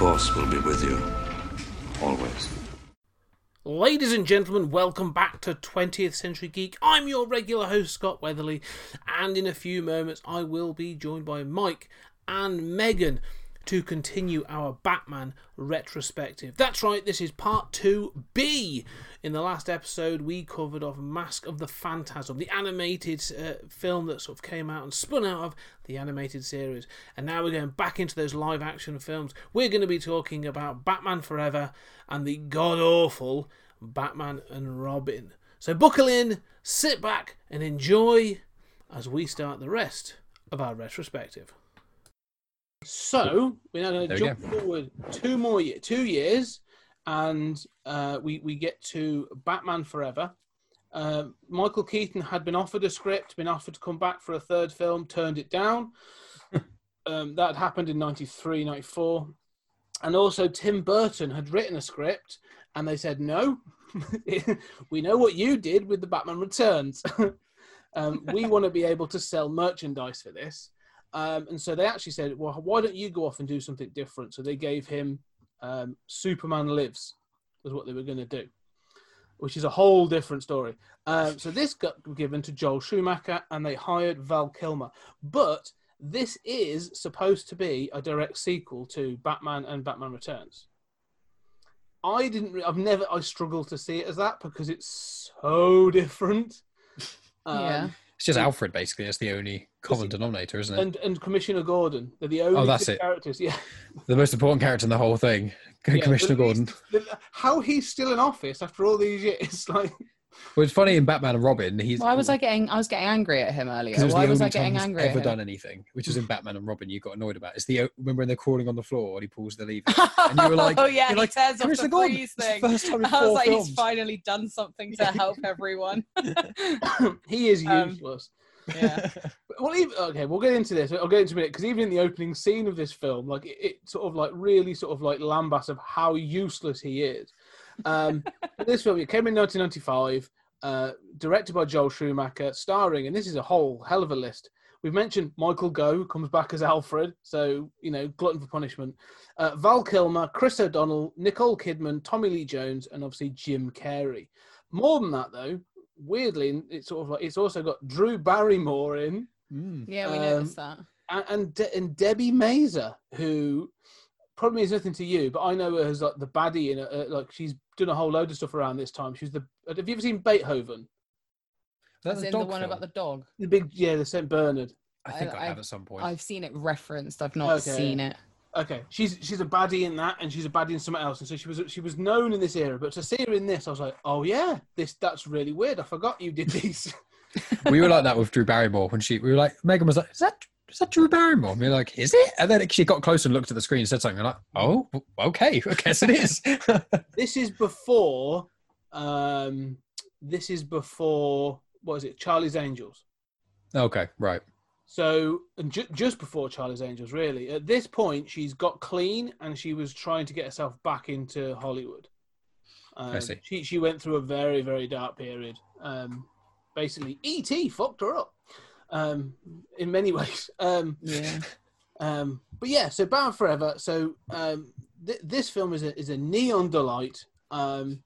Force will be with you. Always. Ladies and gentlemen, welcome back to 20th Century Geek. I'm your regular host, Scott Weatherly, and in a few moments I will be joined by Mike and Megan to continue our Batman retrospective. That's right, this is part 2B. In the last episode, we covered off Mask of the Phantasm, the animated uh, film that sort of came out and spun out of the animated series. And now we're going back into those live action films. We're going to be talking about Batman Forever and the god awful Batman and Robin. So buckle in, sit back, and enjoy as we start the rest of our retrospective. So we're now going to jump forward two more year, two years, and uh, we we get to Batman Forever. Uh, Michael Keaton had been offered a script, been offered to come back for a third film, turned it down. um, that happened in 93, 94. And also, Tim Burton had written a script, and they said, no, we know what you did with the Batman Returns. um, we want to be able to sell merchandise for this. Um, and so they actually said, well, why don't you go off and do something different? So they gave him um, Superman Lives, was what they were going to do, which is a whole different story. Um, so this got given to Joel Schumacher and they hired Val Kilmer. But this is supposed to be a direct sequel to Batman and Batman Returns. I didn't, re- I've never, I struggle to see it as that because it's so different. Um, Yeah. It's just Alfred, basically. It's the only common denominator, isn't it? and and Commissioner Gordon. They're the only Oh, that's it. characters. Yeah, the most important character in the whole thing, Yeah, Commissioner Gordon. how he's still in office after all these years. Like, Well, it's funny in Batman and Robin. He's Why was I getting? I was getting angry at him earlier. was Why was I getting angry at ever him? done anything, which was in Batman and Robin. You got annoyed about. It's the remember when they're crawling on the floor and he pulls the lever, and you were like, oh yeah, you're he like, tears off the freeze thing. first time in I was like, films. he's finally done something to help everyone. he is Um, useless. yeah. well, even, okay, we'll get into this. I'll get into it because even in the opening scene of this film, like it, it sort of like really sort of like lambasts of how useless he is. Um, this film it came in 1995, uh, directed by Joel Schumacher, starring, and this is a whole hell of a list. We've mentioned Michael Gough comes back as Alfred, so you know, glutton for punishment. Uh, Val Kilmer, Chris O'Donnell, Nicole Kidman, Tommy Lee Jones, and obviously Jim Carrey. More than that, though, weirdly, it's sort of like it's also got Drew Barrymore in, Mm. Yeah, we Um, noticed that. and and, De- and Debi Mazar, who probably means nothing to you, but I know her as like the baddie in it. Uh, like she's done a whole load of stuff around this time. She's the. Have you ever seen Beethoven? That's As in the dog one film. about the dog. The big, yeah, the Saint Bernard. I think I, I- have at some point. I've seen it referenced. I've not Okay. seen it. Okay, she's she's a baddie in that, and she's a baddie in something else, and so she was she was known in this era. But to see her in this, I was like, oh yeah, this that's really weird. I forgot you did these. we were like that with Drew Barrymore when she. We were like, Megan was like, "Is that is that Drew Barrymore?" And were like, "Is it?" And then she got close and looked at the screen and said something. I'm like, "Oh, okay, I guess it is." this is before. Um, this is before what is it? Charlie's Angels. okay, right. So and ju- just before Charlie's Angels, really. At this point, she's got clean and she was trying to get herself back into Hollywood. Um, see. She she went through a very very dark period. Um, basically, ET fucked her up. Um, in many ways. Um, Yeah. um, but yeah, so Bound Forever. So um, th- this film is a is a neon delight. Um,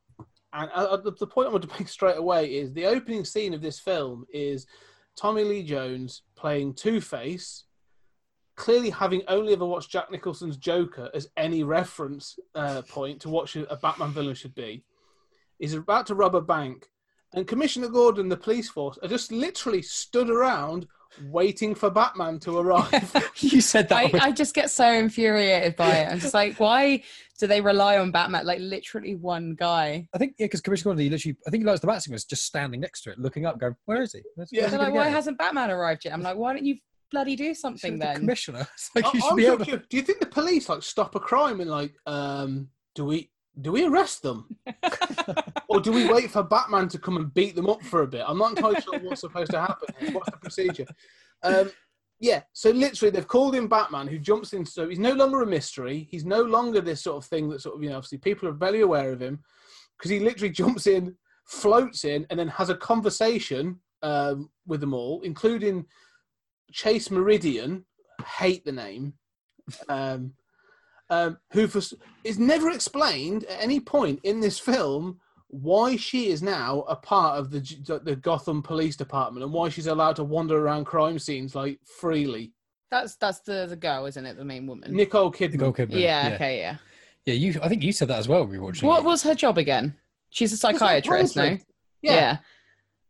and uh, the, the point I want to make straight away is the opening scene of this film is Tommy Lee Jones playing Two Face, clearly having only ever watched Jack Nicholson's Joker as any reference uh, point to what should, a Batman villain should be. He's about to rob a bank, and Commissioner Gordon, the police force, are just literally stood around waiting for Batman to arrive. you said that. I, with- I just get so infuriated by it. I'm just like, why do they rely on Batman? Like literally one guy. I think yeah, because Commissioner Gordon, he literally, I think he likes the Bat was just standing next to it, looking up, going, "Where is he?" Where's- Yeah. where's They're he like, why get?" hasn't Batman arrived yet? I'm like, why don't you bloody do She's something the then. commissioner. It's like I- you should I'm be able of Do you think the police like stop a crime and like, um, do we do we arrest them, or do we wait for Batman to come and beat them up for a bit? I'm not entirely sure what's supposed to happen. here. What's the procedure? Um, yeah, so literally they've called in Batman, who jumps in. So he's no longer a mystery. He's no longer this sort of thing that sort of you know obviously people are very aware of him because he literally jumps in, floats in, and then has a conversation um, with them all, including Chase Meridian. Hate the name. Um, um, who for, is never explained at any point in this film why she is now a part of the the Gotham Police Department and why she's allowed to wander around crime scenes like freely. That's that's the the girl, isn't it? The main woman. Nicole Kidman. Nicole Kidman. yeah, yeah. Okay. Yeah. Yeah, you. I think you said that as well. when We were watching. What it. was her job again? She's a psychiatrist, no? Yeah. Yeah.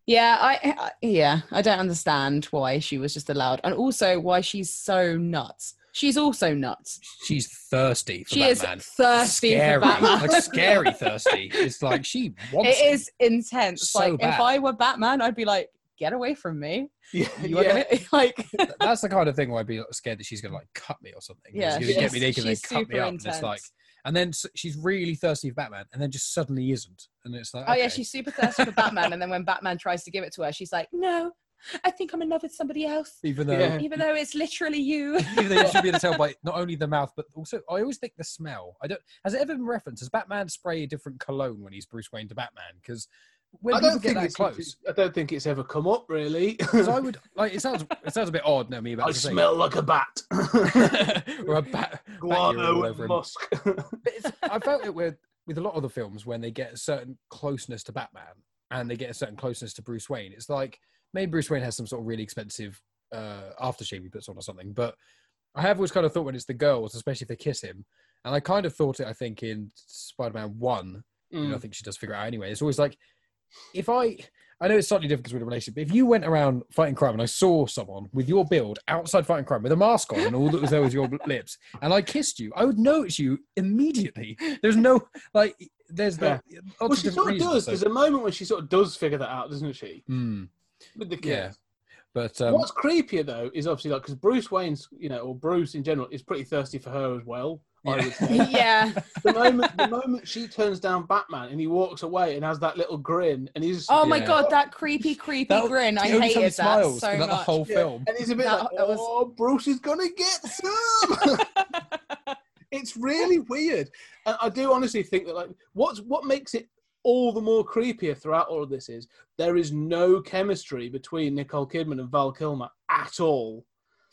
yeah. I, I yeah, I don't understand why she was just allowed, and also why she's so nuts. She's also nuts. She's thirsty for She Batman. is thirsty scary, for Batman. like scary thirsty. It's like she wants. It him. is intense. So like bad. if I were Batman, I'd be like, get away from me. Yeah, You yeah. gonna like That's the kind of thing where I'd be scared that she's gonna like cut me or something. Yeah, she's gonna get me naked and cut me up. And it's like, intense. and then she's really thirsty for Batman, and then just suddenly isn't, and it's like, Oh yeah, she's super thirsty for Batman, and then when Batman tries to give it to her, she's like, "No, I think I'm in love with somebody else, even though Yeah. even though it's literally you." even though you should be able to tell by not only the mouth but also I always think the smell. I don't. Has it ever been referenced? Does Batman spray a different cologne when he's Bruce Wayne to Batman? Because when I don't get think that it's close, I don't think it's ever come up really. because I would like it sounds it sounds a bit odd. No, me about I to say- smell like a bat. or a bat, bat urine all Guano over and musk. I felt it with with a lot of the films when they get a certain closeness to Batman and they get a certain closeness to Bruce Wayne. It's like maybe Bruce Wayne has some sort of really expensive uh, aftershave he puts on or something. But I have always kind of thought when it's the girls, especially if they kiss him, and I kind of thought it. I think in Spider-Man One, you know, I Mm. think she does figure it out anyway. It's always like if I. I know it's slightly different because we're in a relationship, but if you went around fighting crime and I saw someone with your build outside fighting crime with a mask on and all that was there was your lips, and I kissed you, I would notice you immediately. There's no like, there's no. Yeah. well, she sort of reasons, does. so- There's a moment when she sort of does figure that out, doesn't she? Hmm, With the kiss. yeah, but um, What's creepier though is obviously like because Bruce Wayne's, you know, or Bruce in general is pretty thirsty for her as well. I Yeah. would say. yeah, the moment the moment she turns down Batman and he walks away and has that little grin and he's Oh my Yeah. god, that creepy, creepy that- grin! I the only time he hated that smiles so much. the whole Yeah, film. and he's a bit That- like, that was- oh, Bruce is gonna get some. it's really weird, and I do honestly think that like what's what makes it all the more creepier throughout all of this is there is no chemistry between Nicole Kidman and Val Kilmer at all.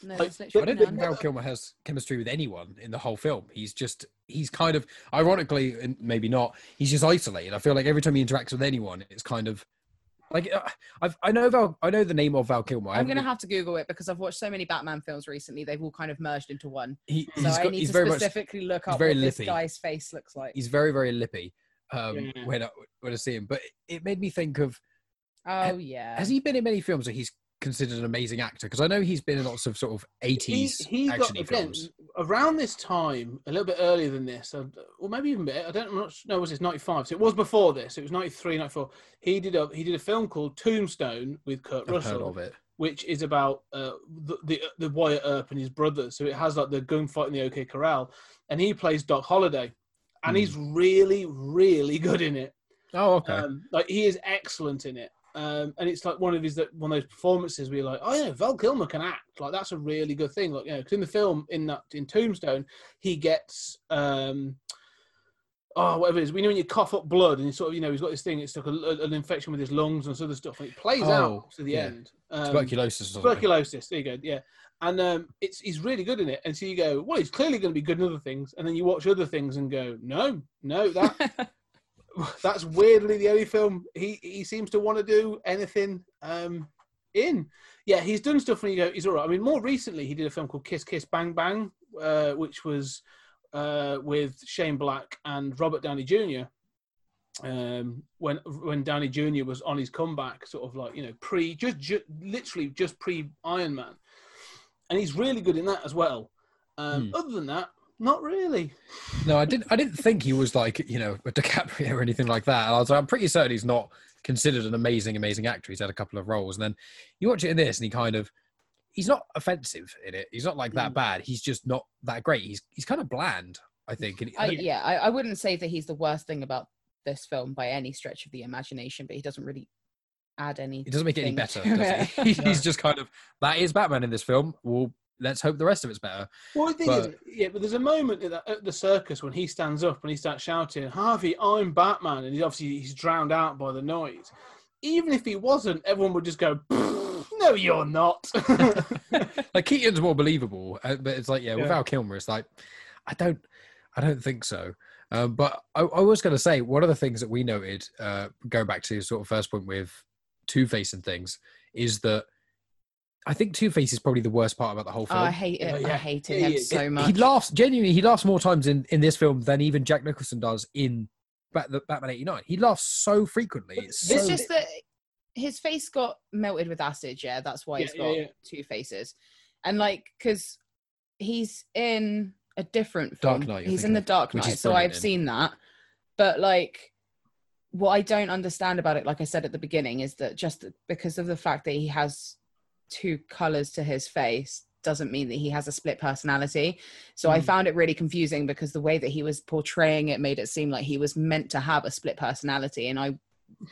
no, Like, I literally don't think. Val Kilmer has chemistry with anyone in the whole film. He's just, he's kind of, ironically, and maybe not, he's just isolated. I feel like every time he interacts with anyone, it's kind of like, uh, I've, I know Val, I know the name of Val Kilmer. I I'm gonna have to Google it because I've watched so many Batman films recently. They've all kind of merged into one. he, So he's I got, need he's to very much, specifically look up very what this guy's face looks like. he's very, very lippy um, Yeah. when, I, when I see him. But it made me think of, oh yeah. has he been in many films where he's considered an amazing actor? Because I know he's been in lots of sort of 80s He's, he's got action again films. around this time, a little bit earlier than this, uh, or maybe even bit. I don't I'm not know. Was this ninety five? So it was before this. It was 93, 94. He did a he did a film called Tombstone with Kurt I've heard Russell, of it. which is about uh, the, the the Wyatt Earp and his brothers. So it has like the gunfight in the OK Corral, and he plays Doc Holliday, and Hmm. he's really really good in it. Oh, okay. Um, like he is excellent in it. Um, and it's like one of his that one of those performances where you're like, oh yeah, Val Kilmer can act. Like that's a really good thing. Like you know, because in the film in that in Tombstone, he gets um, oh whatever it is. We know when you cough up blood and sort of you know he's got this thing. It's like a, an infection with his lungs and this other stuff, and it plays Oh, out to the yeah. end. Um, Tuberculosis tuberculosis. There you go. Yeah. And um, it's he's really good in it. And so you go, well, he's clearly going to be good in other things. And then you watch other things and go, no, no, that that's weirdly the only film he he seems to want to do anything um in. Yeah, he's done stuff when you go, he's all right. I mean, more recently he did a film called Kiss Kiss Bang Bang, uh, which was uh, with Shane Black and Robert Downey Jr. Um, when when Downey Jr. was on his comeback, sort of like you know pre just, ju- literally just pre Iron Man, and he's really good in that as well. Um, Hmm. Other than that, not really. No, I didn't. I didn't think he was like you know a DiCaprio or anything like that. I was like, I'm pretty certain he's not considered an amazing, amazing actor. He's had a couple of roles, and then you watch it in this, and he kind of he's not offensive in it. He's not like that Mm. bad. He's just not that great. He's he's kind of bland, I think. And I, he- yeah, I, I wouldn't say that he's the worst thing about this film by any stretch of the imagination, but he doesn't really add any. it doesn't make it any better. Does he? He's- He's just kind of that is Batman in this film. Well, let's hope the rest of it's better. Well, the thing But- is, yeah, but there's a moment at the, at the circus when he stands up and he starts shouting, "Harvey, I'm Batman," and he's obviously he's drowned out by the noise. Even if he wasn't, everyone would just go, "No, you're not." like Keaton's more believable, uh, but it's like yeah, Yeah. without Kilmer, it's like I don't, I don't think so. Um, but I, I was going to say one of the things that we noted, uh, going back to sort of first point with Two Face and things, is that I think Two Face is probably the worst part about the whole Oh, film. I hate it. Yeah, I yeah. hated him yeah. so much. He laughs genuinely. He laughs more times in in this film than even Jack Nicholson does in Batman '89. He laughs so frequently. It's It's just that his face got melted with acid. Yeah, that's why Yeah, he's yeah, got yeah. two faces, and like because he's in a different Dark film. Knight, He's in thinking the Dark which Knight, so I've in. seen that. But like, what I don't understand about it, like I said at the beginning, is that just because of the fact that he has two colors to his face doesn't mean that he has a split personality. So I Mm. found it really confusing because the way that he was portraying it made it seem like he was meant to have a split personality, and I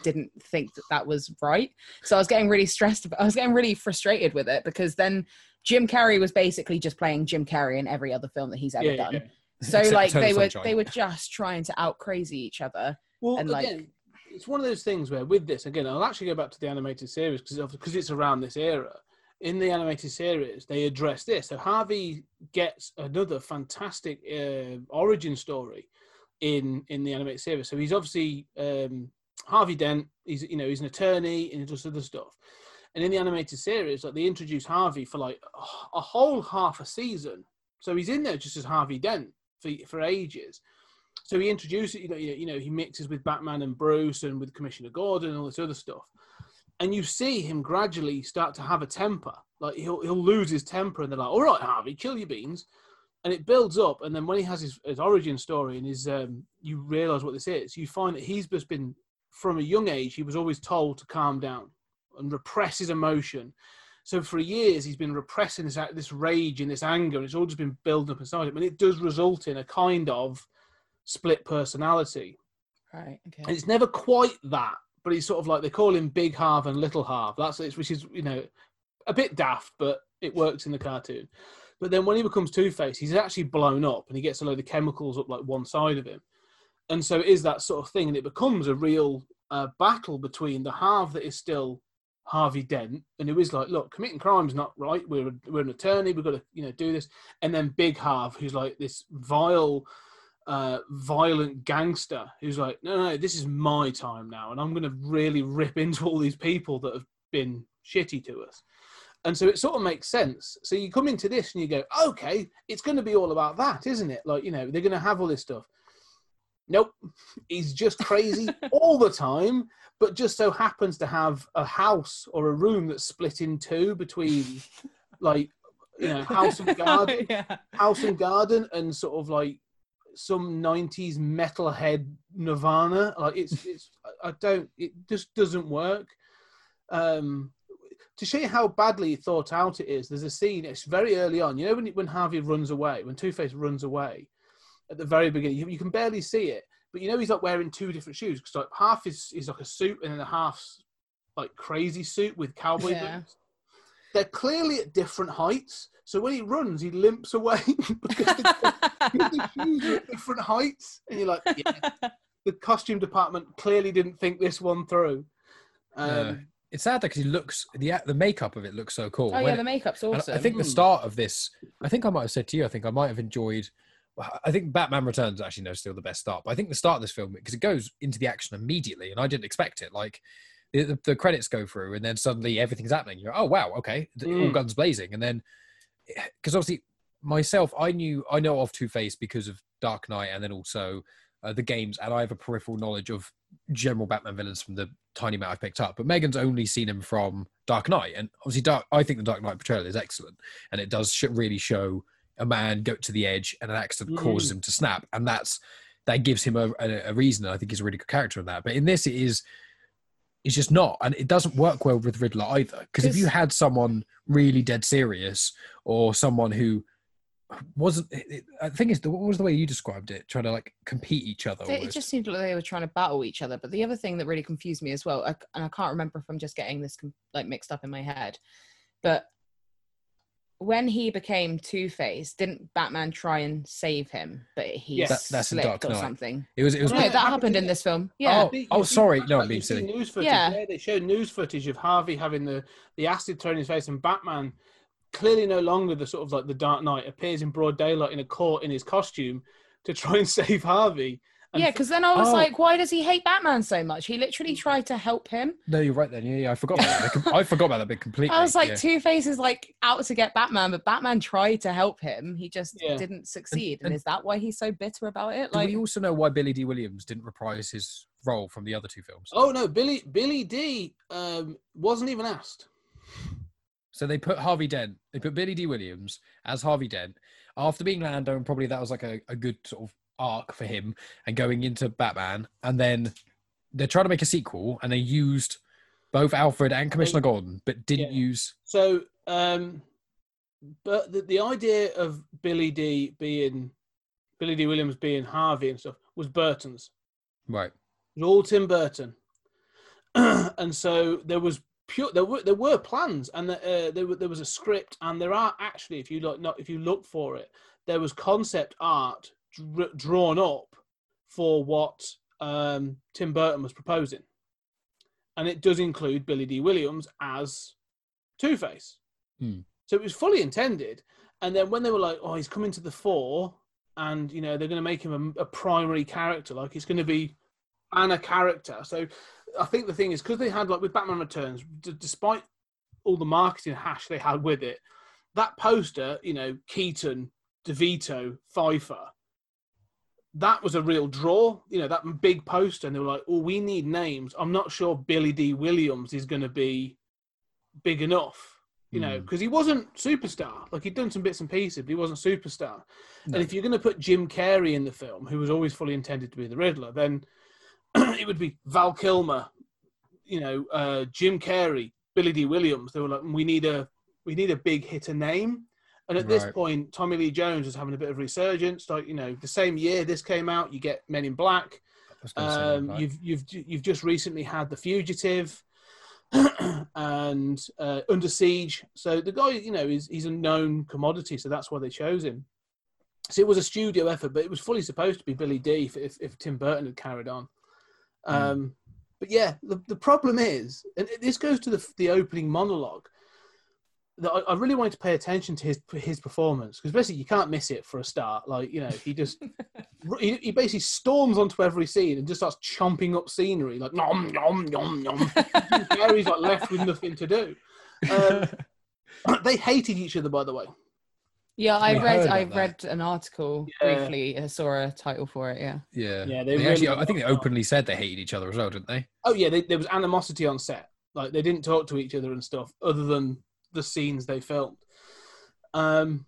didn't think that that was right. So I was getting really stressed. About, I was getting really frustrated with it because then Jim Carrey was basically just playing Jim Carrey in every other film that he's ever Yeah, done. yeah. So Except like they were Sunshine. they were just trying to out crazy each other. Well, And, like- again, it's one of those things where with this, again, I'll actually go back to the animated series because because it's around this era. In the animated series, they address this. So Harvey gets another fantastic uh, origin story in in the animated series. So he's obviously um, Harvey Dent. He's you know he's an attorney and he does other stuff. And in the animated series, like they introduce Harvey for like a whole half a season. So he's in there just as Harvey Dent for for ages. So he introduces, you know, you know, he mixes with Batman and Bruce and with Commissioner Gordon and all this other stuff. And you see him gradually start to have a temper. Like he'll he'll lose his temper, and they're like, "All right, Harvey, chill your beans." And it builds up, and then when he has his, his origin story and his, um, you realize what this is. You find that he's just been, from a young age, he was always told to calm down and repress his emotion. So for years, he's been repressing this this rage and this anger, and it's all just been building up inside him. And it does result in a kind of split personality. Right. Okay. And it's never quite that, but he's sort of like they call him Big Harv and Little Harv. That's it, which is you know a bit daft, but it works in the cartoon. But then when he becomes Two Face, he's actually blown up and he gets a load of chemicals up like one side of him, and so it is that sort of thing, and it becomes a real uh, battle between the Harv that is still Harvey Dent and who is like, look, committing crime's not right. We're we're an attorney. We've got to you know do this, and then Big Harv, who's like this vile uh, violent gangster who's like, no, no, this is my time now, and I'm going to really rip into all these people that have been shitty to us. And so it sort of makes sense. So you come into this and you go, okay, it's going to be all about that, isn't it? Like, you know, they're going to have all this stuff. Nope, he's just crazy all the time, but just so happens to have a house or a room that's split in two between, like, you know, house and garden yeah. house and garden and sort of like some 90s metalhead nirvana. Like it's it's i don't it just doesn't work. Um to show you how badly thought out it is there's a scene it's very early on. You know when when harvey runs away when two-face runs away at the very beginning? You, you can barely see it but you know he's like wearing two different shoes because like half is is like a suit and then the half's like crazy suit with cowboy Yeah. boots they're clearly at different heights so when he runs he limps away because the, the shoes are at different heights and you're like yeah the costume department clearly didn't think this one through um Uh, it's sad because he looks the the makeup of it looks so cool. Oh When yeah, the makeup's and awesome. I think the Hmm. start of this, I think I might have said to you, I think I might have enjoyed. I think Batman Returns actually no still the best start, but I think the start of this film because it goes into the action immediately, and I didn't expect it. Like the, credits go through, and then suddenly everything's happening. You're oh wow, okay, th- all Mm. guns blazing, and then because obviously myself, I knew I know of Two Face because of Dark Knight, and then also uh, the games, and I have a peripheral knowledge of general Batman villains from the tiny amount I've picked up. But Megan's only seen him from Dark Knight, and obviously, Dark. I think the Dark Knight portrayal is excellent, and it does sh- really show a man go to the edge, and an accident Mm. causes him to snap, and that's that gives him a, a, a reason. I think he's a really good character in that. But in this, it is it's just not, and it doesn't work well with Riddler either. Because if you had someone really dead serious, or someone who wasn't, it, it- the thing is, the- what was the way you described it? Trying to like compete each other. They- It just seemed like they were trying to battle each other. But the other thing that really confused me as well, I, and I can't remember if I'm just getting this like mixed up in my head, but when he became Two Face, didn't Batman try and save him? But he Yes. That- that's in slipped Dark or Knight. something. It was. It was. No, that happened happened in in- this film. Yeah. Oh, oh, sorry. No, I'm being silly. News footage. Yeah. Yeah. they showed news footage of Harvey having the the acid thrown in his face, and Batman, clearly no longer the sort of like the Dark Knight, appears in broad daylight in a court in his costume to try and save Harvey. And Yeah, because then I was Oh. like, why does he hate Batman so much? He literally tried to help him. No, you're right then. Yeah, yeah. I forgot about that. I com- I forgot about that bit completely. I was like, yeah. Two Face is like out to get Batman, but Batman tried to help him. He just Yeah. didn't succeed. And, and- is that why he's so bitter about it? Do Like, we also know why Billy Dee Williams didn't reprise his role from the other two films? oh no, Billy Billy Dee um, wasn't even asked. So they put Harvey Dent, they put Billy Dee Williams as Harvey Dent after being Lando, and probably that was like a, a good sort of arc for him and going into Batman. And then they're trying to make a sequel, and they used both Alfred and Commissioner Gordon, but didn't Yeah. use. So, um, but the, the idea of Billy Dee being Billy Dee Williams being Harvey and stuff was Burton's. Right. It was all Tim Burton, and so there was pure. There were there were plans, and uh, there were, there was a script, and there are actually, if you look, not if you look for it, there was concept art dr- drawn up for what um, Tim Burton was proposing, and it does include Billy Dee Williams as Two Face. Hmm. So it was fully intended, and then when they were like, "Oh, he's coming to the fore," and you know they're going to make him a, a primary character, like he's going to be and a character. So I think the thing is because they had like with Batman Returns, d- despite all the marketing hash they had with it, that poster, you know, Keaton, DeVito, Pfeiffer, that was a real draw. You know, that big poster, and they were like, "Oh, we need names." I'm not sure Billy Dee Williams is going to be big enough. You know, Mm. because he wasn't superstar. Like he'd done some bits and pieces, but he wasn't superstar. No. And if you're going to put Jim Carrey in the film, who was always fully intended to be the Riddler, then it would be Val Kilmer, you know, uh, Jim Carrey, Billy D. Williams. They were like, we need a we need a big hitter name. And at this point, Tommy Lee Jones was having a bit of resurgence. Like you know, the same year this came out, you get Men in Black. Um, right. you've you've you've just recently had The Fugitive and uh, Under Siege. So the guy, you know, is he's a known commodity. So that's why they chose him. So it was a studio effort, but it was fully supposed to be Billy Dee if, if, if Tim Burton had carried on. Um, But yeah, the, the problem is, and this goes to the the opening monologue. That I, I really wanted to pay attention to his his performance because basically you can't miss it for a start. Like you know, he just he, he basically storms onto every scene and just starts chomping up scenery like nom nom nom nom. Jim Carrey's like left with nothing to do. Um, they hated each other, by the way. yeah, I We read I about that. read an article Yeah. briefly. I saw a title for it. Yeah. yeah, Yeah, they They actually, really- I think they openly said they hated each other as well, didn't they? Oh yeah, they, there was animosity on set. Like they didn't talk to each other and stuff, other than the scenes they filmed. Um,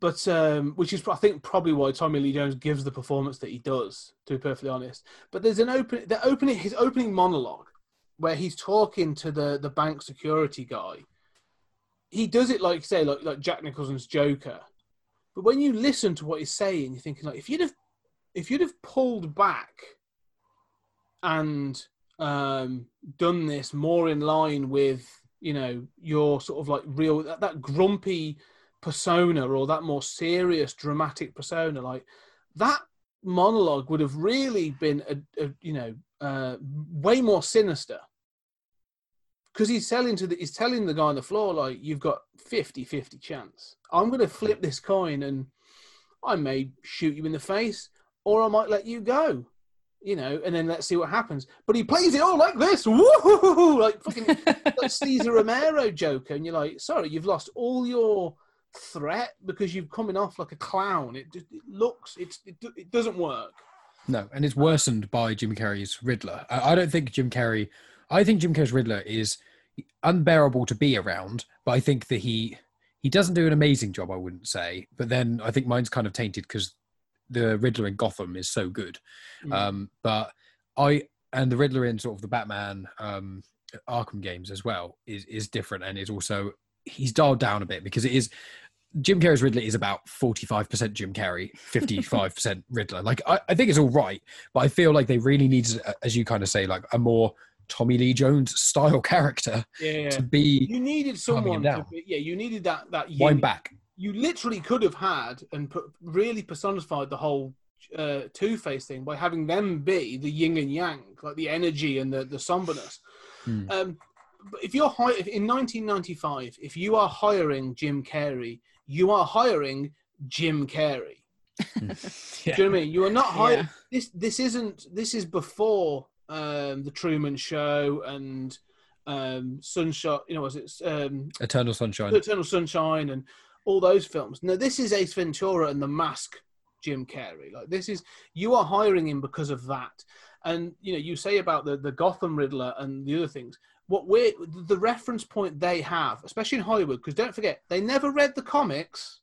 but um, which is I think probably why Tommy Lee Jones gives the performance that he does. To be perfectly honest, but there's an open the opening his opening monologue where he's talking to the the bank security guy. He does it like say like like Jack Nicholson's Joker, but when you listen to what he's saying, you're thinking like if you'd have if you'd have pulled back and um, done this more in line with you know your sort of like real that, that grumpy persona or that more serious dramatic persona like that monologue would have really been a, a you know uh, way more sinister. Because he's telling to the he's telling the guy on the floor like you've got 50 50 chance. I'm going to flip this coin and i may shoot you in the face or i might let you go you know, and then let's see what happens. But he plays it all like this, woo like fucking like Cesar Romero Joker, and you're like, sorry, you've lost all your threat because you've coming off like a clown. It just it looks, it's it, it doesn't work. No, and it's worsened by Jim Carrey's Riddler. I, I don't think Jim Carrey. I think Jim Carrey's Riddler is unbearable to be around, but I think that he he doesn't do an amazing job. I wouldn't say, but then I think mine's kind of tainted because the Riddler in Gotham is so good. Mm. Um, but I and the Riddler in sort of the Batman um, Arkham games as well is is different and is also he's dialed down a bit because it is Jim Carrey's Riddler is about 45% Jim Carrey, 55% Riddler. Like, I, I think it's all right, but I feel like they really need, as you kind of say, like a more Tommy Lee Jones style character Yeah, yeah. to be You needed someone to be, yeah, you needed that that wind yin- back. You literally could have had and put, really personified the whole uh, Two Face thing by having them be the yin and yang, like the energy and the the somberness. Hmm. Um, but if you're hi- if in 1995, if you are hiring Jim Carrey, you are hiring Jim Carrey. Yeah. Do you know what I mean? You are not hiring. Yeah. This this isn't. This is before um, the Truman Show and um, Sunshot. You know, was it um, Eternal Sunshine. Eternal Sunshine and all those films. No, this is Ace Ventura and The Mask, Jim Carrey. Like this is you are hiring him because of that. And you know, you say about the the Gotham Riddler and the other things. What we're the reference point they have, especially in Hollywood, because don't forget they never read the comics.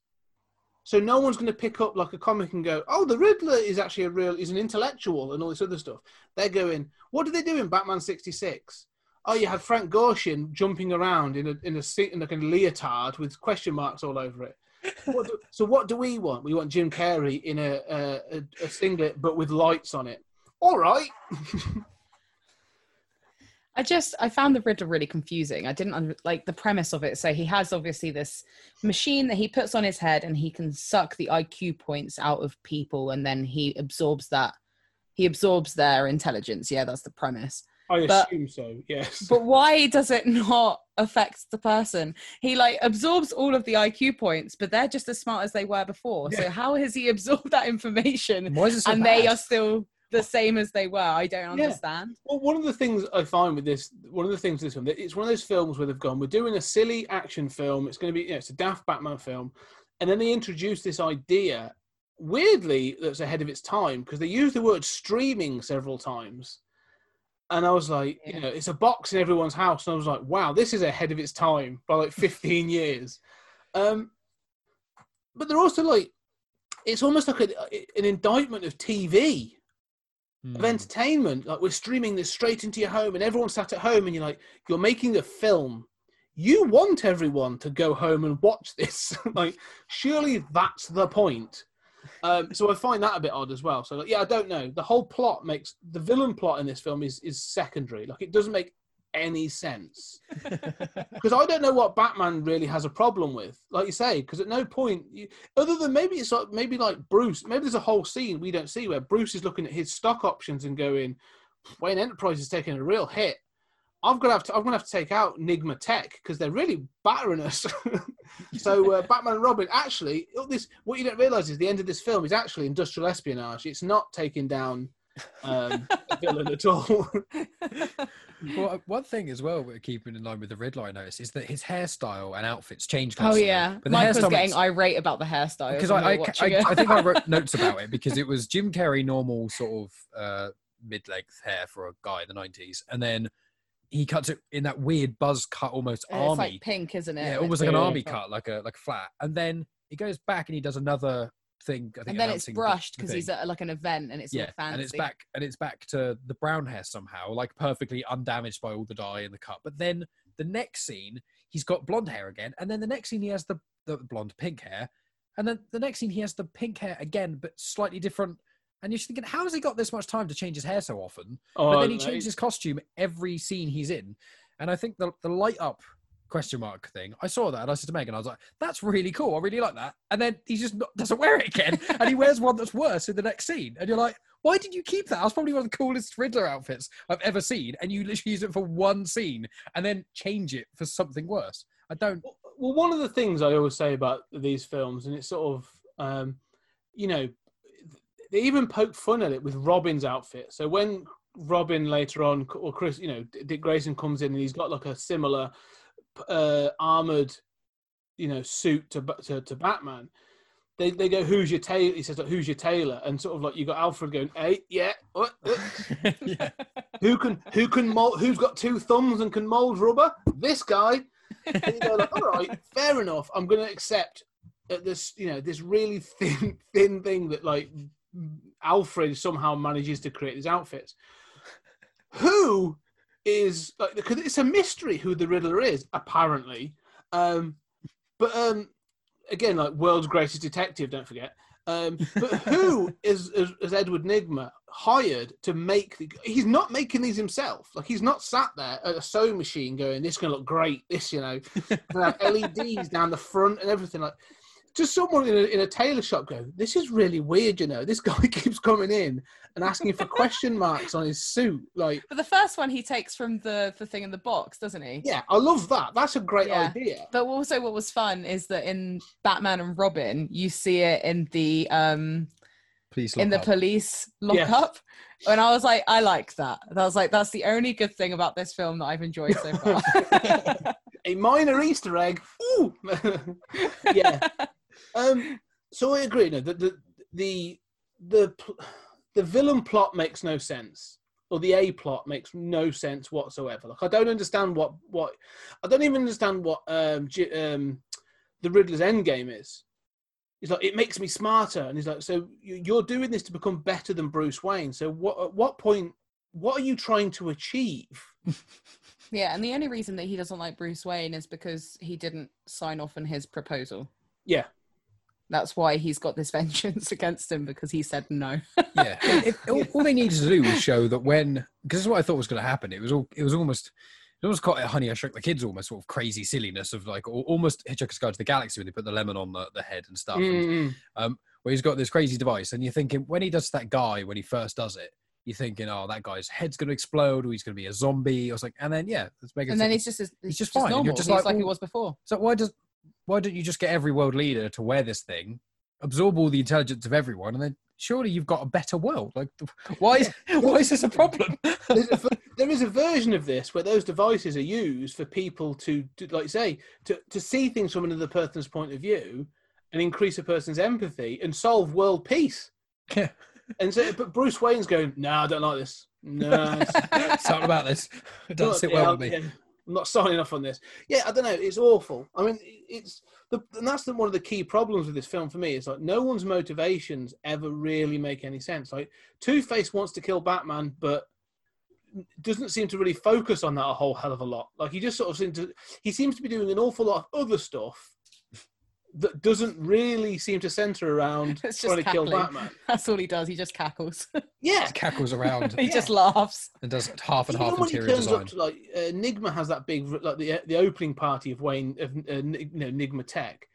So no one's going to pick up like a comic and go, "Oh, the Riddler is actually a real, is an intellectual," and all this other stuff. They're going, "What did they do in Batman '66?" Oh, you had Frank Gorshin jumping around in a in a se- in like a leotard with question marks all over it. What do, so what do we want? We want Jim Carrey in a, a, a, a singlet but with lights on it. All right. I just I found the riddle really confusing. I didn't under, like the premise of it. So he has obviously this machine that he puts on his head, and he can suck the IQ points out of people, and then he absorbs that. He absorbs their intelligence. Yeah, that's the premise. I But- assume so. Yes. But why does it not affect the person? He like absorbs all of the IQ points, but they're just as smart as they were before. So how has he absorbed that information? Why is it so and they are still the same as they were. I don't Yeah. understand. Well, one of the things I find with this, one of the things with this film, that it's one of those films where they've gone, we're doing a silly action film. It's going to be, you know, it's a daft Batman film, and then they introduce this idea, weirdly, that's ahead of its time because they use the word streaming several times, and I was like, you know, it's a box in everyone's house, and I was like, wow, this is ahead of its time by like 15 years. Um, but they're also like, it's almost like a, an indictment of TV Hmm. of entertainment. Like we're streaming this straight into your home, and everyone's sat at home, and you're like, you're making a film. You want everyone to go home and watch this. like, surely that's the point. Um, so I find that a bit odd as well. So like, yeah, I don't know. The whole plot makes the villain plot in this film is is secondary. Like it doesn't make any sense because I don't know what Batman really has a problem with. Like you say, because at no point, you, other than maybe it's like maybe like Bruce, maybe there's a whole scene we don't see where Bruce is looking at his stock options and going, "Wayne Enterprise is taking a real hit. I've got to have to, I'm going to have to take out Nygma Tech because they're really battering us." so uh, Batman and Robin actually, oh, this what you don't realize is the end of this film is actually industrial espionage. It's not taking down um, a villain at all. Well, uh, one thing as well we're keeping in line with the Riddler, I noticed, is that his hairstyle and outfits change Oh yeah, But Mike was getting makes- irate about the hairstyle because when I, I, I. I think I wrote notes about it because it was Jim Carrey normal sort of uh, mid-length hair for a guy in the 90s and then he cuts it in that weird buzz cut almost And army it's like pink, isn't it? yeah almost like an army cut like a like a flat. And then he goes back and he does another thing I think and then it's brushed because he's at like an event and it's yeah fancy. and it's back and it's back to the brown hair somehow like perfectly undamaged by all the dye and the cut. But then the next scene he's got blonde hair again and then the next scene he has the the blonde pink hair and then the next scene he has the pink hair again but slightly different and you're thinking how has he got this much time to change his hair so often? But Oh, then he changes his costume every scene he's in. And i think the, the light up question mark thing i saw that and i said to megan i was like that's really cool. I really like that. And then he just not, doesn't wear it again. And he wears one that's worse in the next scene. And you're like why did you keep that? That was probably one of the coolest Riddler outfits I've ever seen, and you literally use it for one scene and then change it for something worse. I don't. Well, one of the things I always say about these films, and it's sort of, um, you know, they even poke fun at it with Robin's outfit. So when Robin later on, or Chris, you know, Dick Grayson comes in and he's got like a similar uh, armored, you know, suit to to, to Batman. They, they go, who's your tailor? He says, like, who's your tailor? And sort of like you got Alfred going, hey, yeah, what, uh, uh. what? yeah. who can who can mold? Who's got two thumbs and can mold rubber? This guy. And you go like, all right, fair enough. I'm going to accept that this, you know, this really thin, thin thing that like Alfred somehow manages to create these outfits. who is like because it's a mystery who the Riddler is apparently. Um, but um, again, like world's greatest detective, don't forget. Um, but who is, is is Edward Nygma hired to make the? He's not making these himself. Like he's not sat there at a sewing machine going, "This is gonna look great." This, you know, have LEDs down the front and everything. Like just someone in a, in a tailor shop go, "This is really weird." You know, this guy keeps coming in and asking for question marks on his suit. Like, But the first one he takes from the the thing in the box, doesn't he? yeah, I love that. That's a great Yeah. idea. But also, what was fun is that in Batman and Robin, you see it in the um Please in the lock up. police Yes. lockup. And I was like, I like that. And I was like, that's the only good thing about this film that I've enjoyed so far. a minor Easter egg. Ooh, yeah. Um, so I agree. No, the the the the, the villain plot makes no sense, or the A plot makes no sense whatsoever. Like I don't understand what what I don't even understand what um, J- um the Riddler's end game is. He's like, it makes me smarter, and he's like, so you- you're doing this to become better than Bruce Wayne. So what at what point? What are you trying to achieve? yeah, and the only reason that he doesn't like Bruce Wayne is because he didn't sign off on his proposal. Yeah, That's why he's got this vengeance against him because he said no. yeah. All, all they needed to do was show that when, because this is what I thought was going to happen. It was all, it was almost, it almost caught Honey I Shrunk the Kids, almost sort of crazy silliness of like almost Hitchhiker's Guide to the Galaxy when they put the lemon on the, the head and stuff. And, Mm, um, where he's got this crazy device, and you're thinking when he does that guy when he first does it, you're thinking, oh, that guy's head's going to explode, or he's going to be a zombie, or something. And then yeah, let's make it. and then he's just he's, He's just, just fine, normal. you're just he's like, like, he was before. So why does why don't you just get every world leader to wear this thing, absorb all the intelligence of everyone, and then surely you've got a better world? Like, why is why is this a problem? A, there is a version of this where those devices are used for people to, to like say to, to see things from another person's point of view and increase a person's empathy and solve world peace. Yeah. And so, but Bruce Wayne's going, no, I don't like this. No, it's- Something about this it doesn't sit well with me. yeah, I'm not signing off on this. Yeah, I don't know. It's awful. I mean, it's the, and that's the, one of the key problems with this film for me. Is like no one's motivations ever really make any sense. Like Two Face wants to kill Batman, but doesn't seem to really focus on that a whole hell of a lot. Like he just sort of seems to he seems to be doing an awful lot of other stuff that doesn't really seem to center around It's trying just to kill cackling. Batman. That's all he does. He just cackles. Yeah, Just cackles around he just laughs. and does half and Even half when he interior turns design. up to like uh, Nygma has that big like the the opening party of Wayne of uh, Nig- you know Nygma Tech,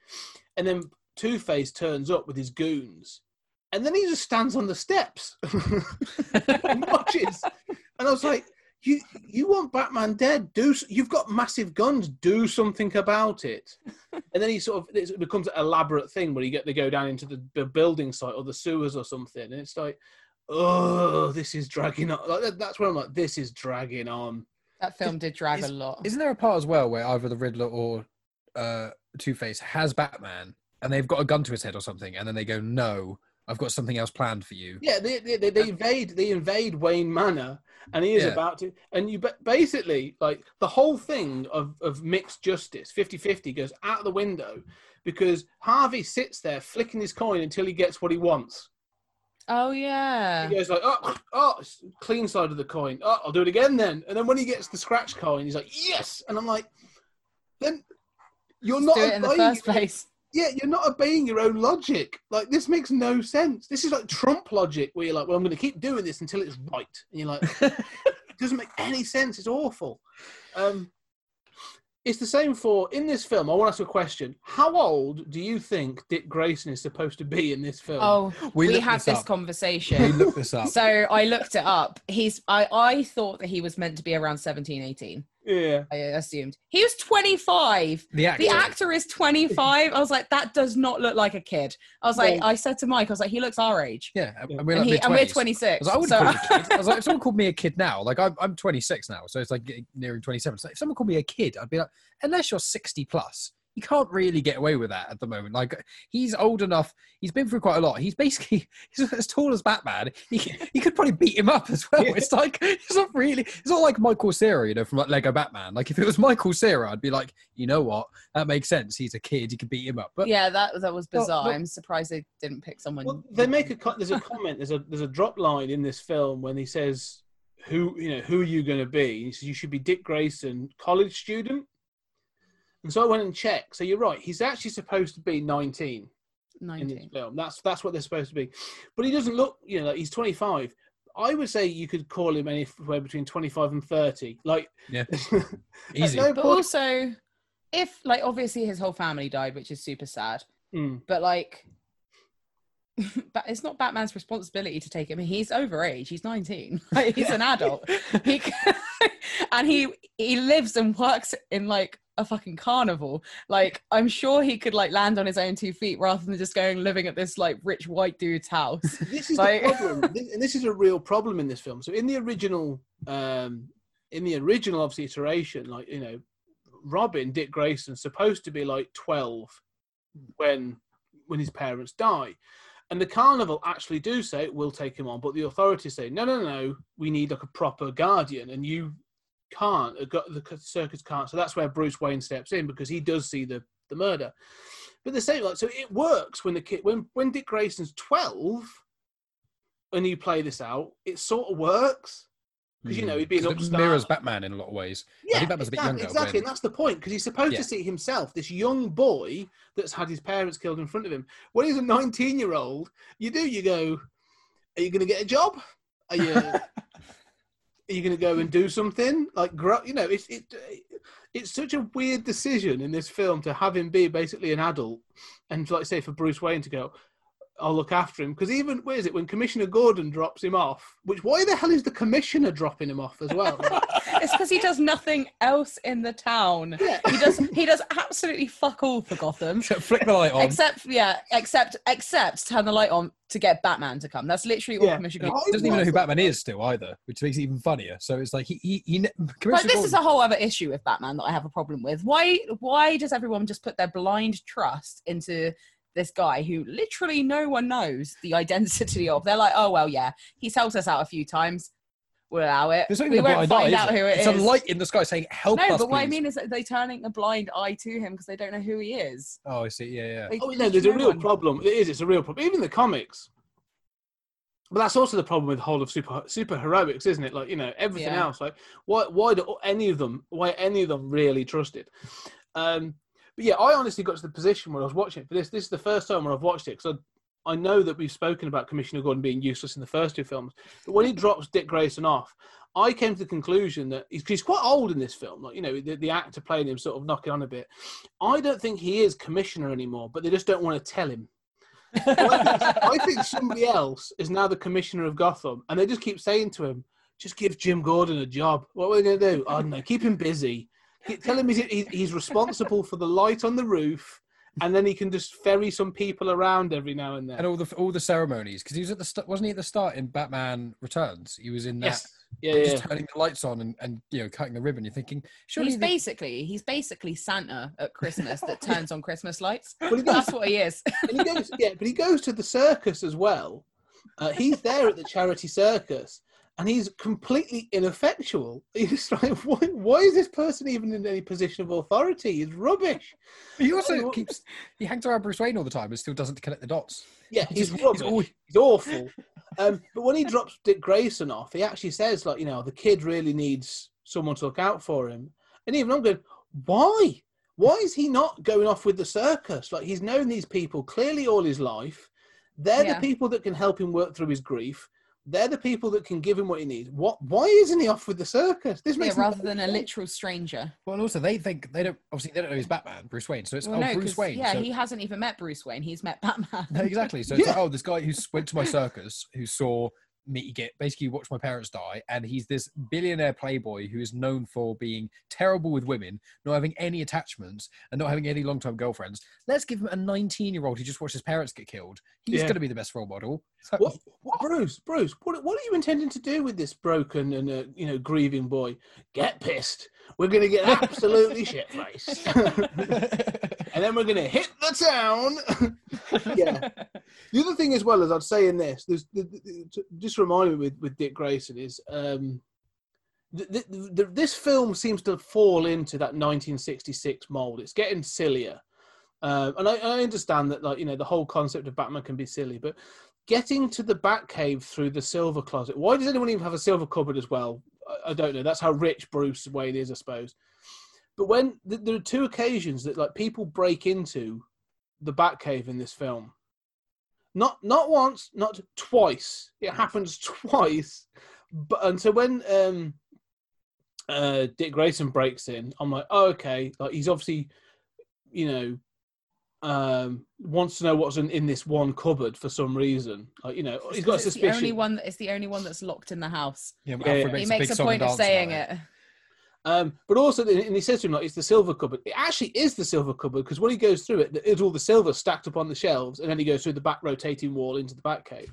and then Two Face turns up with his goons, and then he just stands on the steps and watches. And I was like, you you want Batman dead? Do you've got massive guns? Do something about it. And then he sort of it becomes an elaborate thing where you get they go down into the, the building site or the sewers or something, and it's like. Oh, this is dragging on. Like, that's where I'm like, this is dragging on. That film did drag is- a lot. Isn't there a part as well where either the Riddler or uh, Two Face has Batman and they've got a gun to his head or something, and then they go, "No, I've got something else planned for you." Yeah, they, they, they, they invade they invade Wayne Manor, and he is Yeah. about to. And you ba- basically like the whole thing of of mixed justice, 50-50 goes out the window because Harvey sits there flicking his coin until he gets what he wants. Oh yeah. He goes like, oh, oh, clean side of the coin. Oh, I'll do it again then. And then when he gets the scratch coin, he's like, yes. And I'm like, then you're not Do it in the first your- place. Yeah, you're not obeying your own logic. Like this makes no sense. This is like Trump logic, where you're like, "Well, I'm going to keep doing this until it's right," and you're like, "It doesn't make any sense. It's awful." Um, it's the same for in this film. I want to ask a question: How old do you think Dick Grayson is supposed to be in this film? Oh, We we, looked had this this up. We conversation. looked this up. so I looked it up. He's I I thought that he was meant to be around 17, 18. Yeah, I assumed. He was 25. The actor. The actor is 25. I was like, that does not look like a kid. I was like, Well- I said to Mike, I was like, he looks our age. Yeah, and we're, And, he, and we're 26. I was like, I wouldn't call a kid. I was like, if someone called me a kid now, like I'm, I'm 26 now, so it's like getting nearing 27. So if someone called me a kid, I'd be like, unless you're 60 plus, you can't really get away with that at the moment. Like he's old enough, he's been through quite a lot. He's basically he's as tall as Batman. He, he could probably beat him up as well. It's like it's not really. It's not like Michael Cera, you know, from like Lego Batman. Like if it was Michael Cera, I'd be like, you know what, that makes sense. He's a kid, he could beat him up. But yeah, that that was bizarre. well- I'm surprised they didn't pick someone. Well, they make a there's a comment there's a there's a drop line in this film when he says, who you know who are you going to be? He says you should be Dick Grayson, college student. And so I went and checked. So you're right. He's actually supposed to be 19 in this 19. film. That's that's what they're supposed to be. But he doesn't look. You know, like he's 25. I would say you could call him anywhere between 25 and 30. Like Yeah. Easy. no But point- also, if like obviously his whole family died, which is super sad. Mm. But like, but it's not Batman's responsibility to take him. He's overage. He's 19. Like, he's an adult. He can, and he he lives and works in like a fucking carnival. Like I'm sure he could like land on his own two feet rather than just going living at this like rich white dude's house. this is Like- the problem, This- and this is a real problem in this film. So in the original, um, in the original obviously iteration, like you know, Robin Dick Grayson supposed to be like twelve when when his parents die, and the carnival actually do say we'll take him on, but the authorities say no, no, no, we need like a proper guardian, and you can't. uh, got- The circus can't. So that's where Bruce Wayne steps in because he does see the the murder. But the same, like, so it works when the kid, when when Dick Grayson's twelve, and you play this out, it sort of works because you know he'd be an upstart. mirrors Batman in a lot of ways. I think Batman's a bit exactly, younger. Exactly, when- and that's the point because he's supposed Yeah. to see himself, this young boy that's had his parents killed in front of him. When he's a 19 year old, you do, you go, Are you going to get a job? Are you. Are you going to go and do something like grow? You know, it's it, it's such a weird decision in this film to have him be basically an adult, and like say for Bruce Wayne to go, I'll look after him because even where is it when Commissioner Gordon drops him off? Which why the hell is the commissioner dropping him off as well? it's because he does nothing else in the town. Yeah. He does he does absolutely fuck all for Gotham. Flick the light on. Except yeah, except except turn the light on to get Batman to come. That's literally all Yeah. Commissioner he Gordon. I doesn't even know who Batman is still either, which makes it even funnier. So it's like he he, he ne- But Commissioner this is a whole other issue with Batman that I have a problem with. Why why does everyone just put their blind trust into this guy who literally no one knows the identity of? They're like, oh well, yeah, he helped us out a few times. We'll allow it. There's not we a won't blind eye. find is out it? who it it's is. a light in the sky saying "Help us. no, us." but what I please." mean is that they're turning a blind eye to him because they don't know who he is. Oh, I see. Yeah, yeah. They Oh no, there's a no real one. problem. It is. It's a real problem. Even the comics. But that's also the problem with the whole of super super heroics, isn't it? Like you know everything Yeah. else. Like why why do any of them why any of them really trusted? Um, but yeah, I honestly got to the position where I was watching it for this. This is the first time where I've watched it because I, know that we've spoken about Commissioner Gordon being useless in the first two films. But when he drops Dick Grayson off, I came to the conclusion that he's, he's quite old in this film. Like you know, the, the actor playing him sort of knocking on a bit. I don't think he is commissioner anymore, but they just don't want to tell him. I, think, I think somebody else is now the commissioner of Gotham, and they just keep saying to him, "Just give Jim Gordon a job. What are we going to do? I don't know. Keep him busy. Tell him he's, he's responsible for the light on the roof, and then he can just ferry some people around every now and then." And all the all the ceremonies because he was at the st- wasn't he at the start in Batman Returns? He was in that yes, yeah, yeah. just turning the lights on and, and you know cutting the ribbon. You're thinking surely He's the- basically he's basically Santa at Christmas that turns on Christmas lights. Well, goes, That's what he is. and he goes, yeah, but he goes to the circus as well. Uh, he's there at the charity circus, and he's completely ineffectual. He's like, why, why is this person even in any position of authority? He's rubbish. he also keeps he hangs around Bruce Wayne all the time and still doesn't connect the dots. Yeah, He's- he's he's rubbish. always- He's awful. Um, but when he drops Dick Grayson off, he actually says, like, you know, the kid really needs someone to look out for him. And even I'm going, why? Why is he not going off with the circus? Like, he's known these people clearly all his life. They're Yeah. the people that can help him work through his grief. They're the people that can give him what he needs. What? Why isn't he off with the circus? This Yeah, makes rather than a literal stranger. Well, also they think they don't obviously they don't know he's Batman, Bruce Wayne. So it's Well, oh no, Bruce 'cause, Wayne. yeah, so, he hasn't even met Bruce Wayne. He's met Batman. No, exactly. So it's like, oh, this guy who went to my circus, who saw me get basically watch my parents die, and he's this billionaire playboy who is known for being terrible with women, not having any attachments, and not having any long-term girlfriends. Let's give him a 19-year-old who just watched his parents get killed. He's Yeah. going to be the best role model. So- What, what, Bruce? Bruce, what, what are you intending to do with this broken and uh, you know grieving boy? Get pissed. We're going to get absolutely shit faced, and then we're going to hit the town. yeah. The other thing as well as I'd say in this, there's the, the, the- just remind me with with Dick Grayson is um, th th th this film seems to fall into that 1966 mold. It's getting sillier. Uh, and I, I understand that, like you know, the whole concept of Batman can be silly, but getting to the Batcave through the silver closet. Why does anyone even have a silver cupboard as well? I, don't know. That's how rich Bruce Wayne is, I suppose. But when th- there are two occasions that like people break into the Batcave in this film, not not once, not twice. It happens twice. But and so when um, uh, Dick Grayson breaks in, I'm like, oh, okay, like he's obviously, you know, um, wants to know what's in, in this one cupboard for some reason. Like, you know, he's got a It's the only one. It's the only one that's locked in the house. Yeah, Yeah, Alfred yeah. He makes, makes a, big a song point of saying about it. Um, but also, and he says to him like, "It's the silver cupboard." It actually is the silver cupboard because when he goes through it, it's all the silver stacked up on the shelves, and then he goes through the back rotating wall into the Batcave,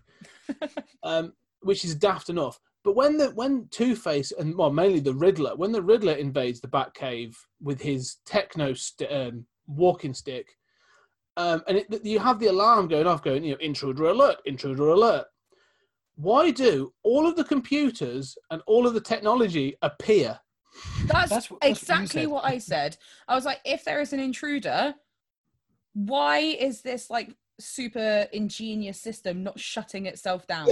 um, which is daft enough. But when the when Two Face and well, mainly the Riddler, when the Riddler invades the Bat Cave with his techno st- um, walking stick, um, and it, you have the alarm going off, going, you know, intruder alert, intruder alert. Why do all of the computers and all of the technology appear? That's, That's what- that's exactly said. what I said. I was like, if there is an intruder, why is this like super ingenious system not shutting itself down?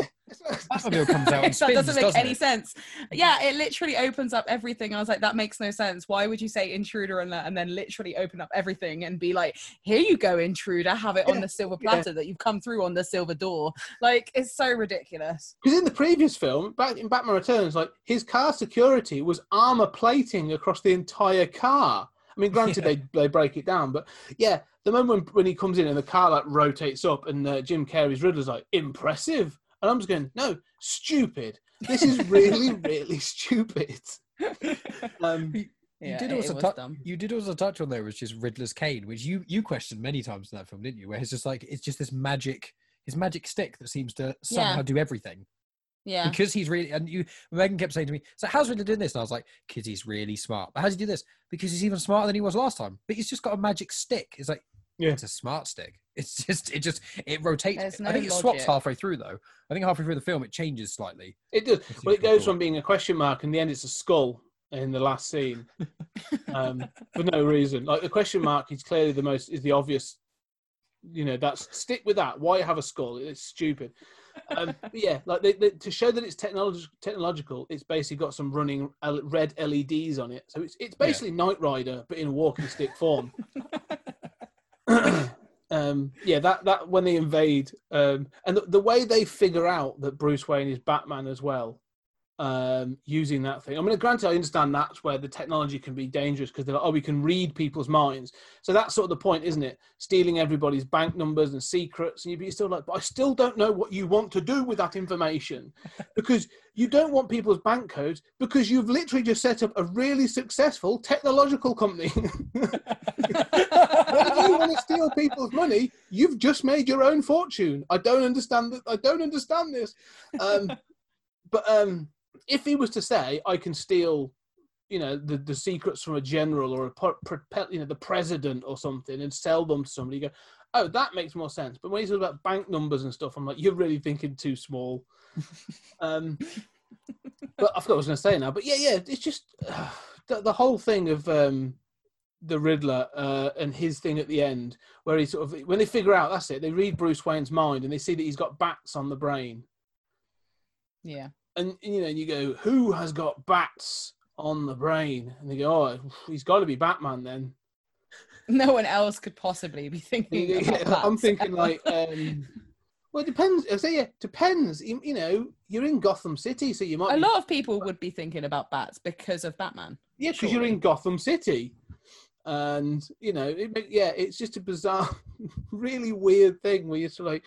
Batmobile comes out and that spins, doesn't make doesn't any it? sense. Yeah, it literally opens up everything. I was like, that makes no sense. Why would you say intruder and that and then literally open up everything and be like, here you go, intruder, have it on the silver yeah. platter that you've come through on the silver door. Like, it's so ridiculous. Because in the previous film, back in Batman Returns, like his car security was armor plating across the entire car. I mean, granted they they break it down, but yeah, the moment when, when he comes in and the car like rotates up, and uh, Jim Carrey's Riddler's like impressive, and I'm just going, no, stupid. This is really really stupid. Um, You Yeah, did it- it also was touch. You did also touch on there was just Riddler's cane, which you you questioned many times in that film, didn't you? Where it's just like it's just this magic, his magic stick that seems to somehow Yeah. do everything Yeah. because he's really. And you, Megan kept saying to me, "So how's Riddler doing this?" And I was like, "Because he's really smart." But how does he do this? Because he's even smarter than he was last time. But he's just got a magic stick. It's like Yeah. it's a smart stick. It's just it just it rotates. There's I no think it swaps halfway through though. I think halfway through the film it changes slightly. It does. That Well, it goes cool. from being a question mark, and in the end, it's a skull in the last scene, um, for no reason. Like the question mark is clearly the most is the obvious. You know, that's stick with that. Why have a skull? It's stupid. Um, yeah, like they, they, to show that it's technolog- technological, it's basically got some running L- red LEDs on it. So it's it's basically Knight Rider, but in a walking stick form. um, yeah, that that when they invade, um, and the, the way they figure out that Bruce Wayne is Batman as well, um, using that thing. I mean, granted, I understand that's where the technology can be dangerous because they're like, oh, we can read people's minds. So that's sort of the point, isn't it? Stealing everybody's bank numbers and secrets, and you'd be still like, but I still don't know what you want to do with that information because you don't want people's bank codes because you've literally just set up a really successful technological company. Do you want to steal people's money? You've just made your own fortune. I don't understand that. I don't understand this. Um, but um, if he was to say, "I can steal," you know, the, the secrets from a general or a you know the president or something, and sell them to somebody, you go, "Oh, that makes more sense." But when he's talking about bank numbers and stuff, I'm like, "You're really thinking too small." um, but I forgot what I was going to say now. But yeah, yeah, it's just the, the whole thing of um, the Riddler uh, and his thing at the end, where he sort of when they figure out that's it, they read Bruce Wayne's mind and they see that he's got bats on the brain, Yeah. And you know, you go, who has got bats on the brain? And they go, oh, he's got to be Batman then. No one else could possibly be thinking. about that. I'm thinking like, um, well, it depends. I say, yeah, depends. You, you know, you're in Gotham City, so you might a be lot of people would be thinking about bats because of Batman. Yeah, because you're in Gotham City, and you know, it, yeah, it's just a bizarre, really weird thing where you're sort of like,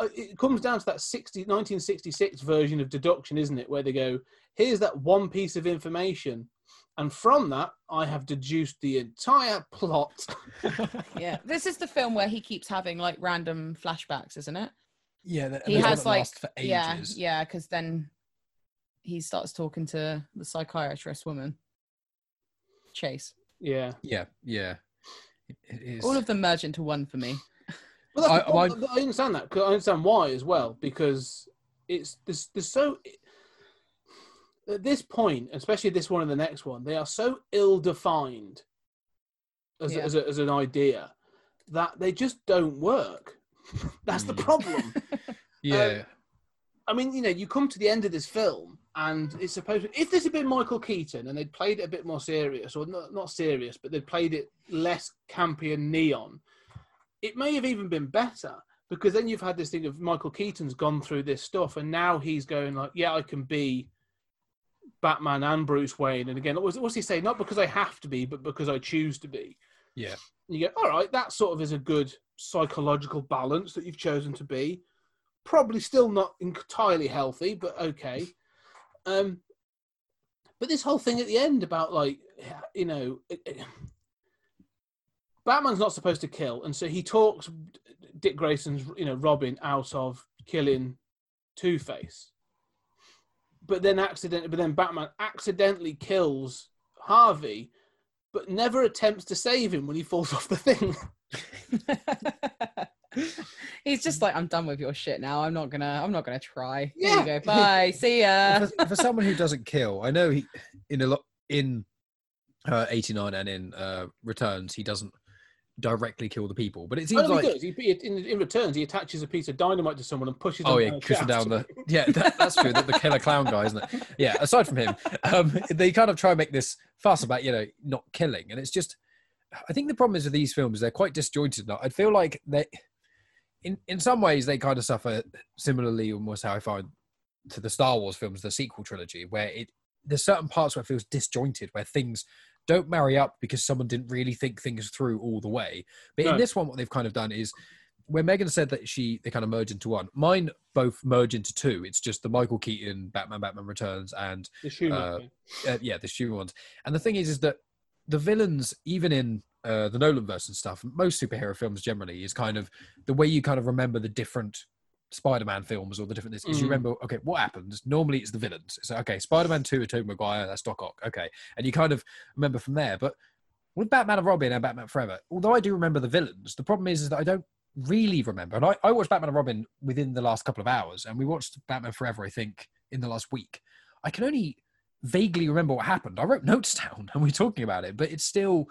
it, it- it comes down to that 60, 1966 version of deduction, isn't it? Where they go, here's that one piece of information, and from that, I have deduced the entire plot. Yeah, this is the film where he keeps having like random flashbacks, isn't it? Yeah, that, He and there's one has like for ages. yeah, yeah, because then he starts talking to the psychiatrist woman, Chase. yeah, yeah, yeah. It- it is. All of them merge into one for me. Well, that's I- the point. I, understand that. 'cause I understand why as well because it's there's, there's so at this point, especially this one and the next one, they are so ill-defined as, Yeah. as, a, as an idea that they just don't work. That's the Mm. problem. Yeah. I mean, you know, you come to the end of this film, and it's supposed. if this had been Michael Keaton and they'd played it a bit more serious, or not, not serious, but they'd played it less campy and neon, it may have even been better. Because then you've had this thing of Michael Keaton's gone through this stuff, and now he's going like, "Yeah, I can be Batman and Bruce Wayne." And again, what's, he say? Not because I have to be, but because I choose to be. yeah. And you go, all right, that sort of is a good psychological balance that you've chosen to be. Probably still not entirely healthy, but okay. Um, but this whole thing at the end about like, you know, it- it- Batman's not supposed to kill, and so he talks Dick Grayson's, you know, Robin out of killing Two Face. But then accident, but then Batman accidentally kills Harvey, but never attempts to save him when he falls off the thing. He's just like, I'm done with your shit now. I'm not gonna. I'm not gonna try. There Yeah. you go. Bye. See ya. for, for someone who doesn't kill, I know he in a lot in uh, 89 and in uh, Returns he doesn't directly kill the people, but it seems like he does. He, in, in returns, he attaches a piece of dynamite to someone and pushes. Oh them yeah, down pushing down the yeah. That, that's true. The, the killer clown guy, isn't it? Yeah. Aside from him, um, they kind of try and make this fuss about you know not killing, and it's just. I think the problem is with these films they're quite disjointed. Now I feel like they, in in some ways, they kind of suffer similarly, almost how I find to the Star Wars films, the sequel trilogy, where it there's certain parts where it feels disjointed, where things don't marry up because someone didn't really think things through all the way. But No. in this one, what they've kind of done is where Megan said that she they kind of merge into one. Mine both merge into two. It's just the Michael Keaton Batman, Batman Returns, and The Schumer Uh, uh, yeah, the Schumer ones. And the thing is, is that the villains, even in uh, the Nolan verse and stuff, most superhero films generally is kind of the way you kind of remember the different Spider-Man films or the different this is you Mm. remember okay what happens? Normally it's the villains. So okay Spider-Man 2 with Tobey Maguire that's Doc Ock okay. And you kind of remember from there but with Batman and Robin and Batman Forever although I do remember the villains the problem is, is that I don't really remember. And I, I watched Batman and Robin within the last couple of hours and we watched Batman Forever I think in the last week. I can only vaguely remember what happened. I wrote notes down and we're talking about it but it's still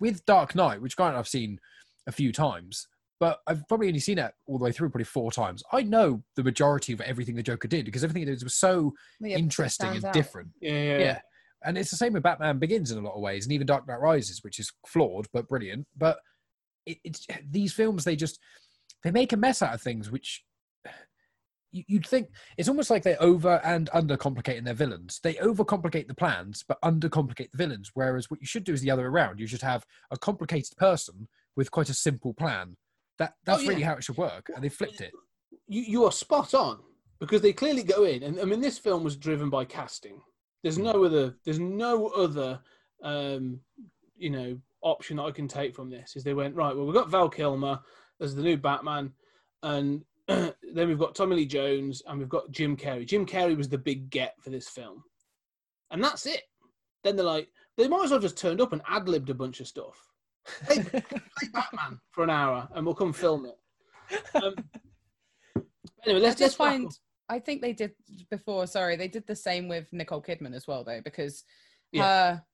with Dark Knight which granted I've seen a few times but I've probably only seen it all the way through probably four times. I know the majority of everything the Joker did because everything he did was so Yeah, interesting and out. different. Yeah, yeah, Yeah. And it's the same with Batman Begins in a lot of ways, and even Dark Knight Rises, which is flawed but brilliant. But it, it's these films they just they make a mess out of things, which you, you'd think it's almost like they're over and under complicating their villains. They overcomplicate the plans, but undercomplicate the villains. Whereas what you should do is the other way around. You should have a complicated person with quite a simple plan. That that's Oh, yeah. really how it should work, and they flipped it. You you are spot on because they clearly go in, and I mean this film was driven by casting. There's no other. There's no other. Um, you know, option that I can take from this is they went right. Well, we've got Val Kilmer as the new Batman, and then we've got Tommy Lee Jones, and we've got Jim Carrey. Jim Carrey was the big get for this film, and that's it. Then they're like, they might as well just turned up and ad libbed a bunch of stuff. Play Batman for an hour, and we'll come film it. Um, anyway, let's just just find. I think they did before. Sorry, they did the same with Nicole Kidman as well, though, because Yeah. her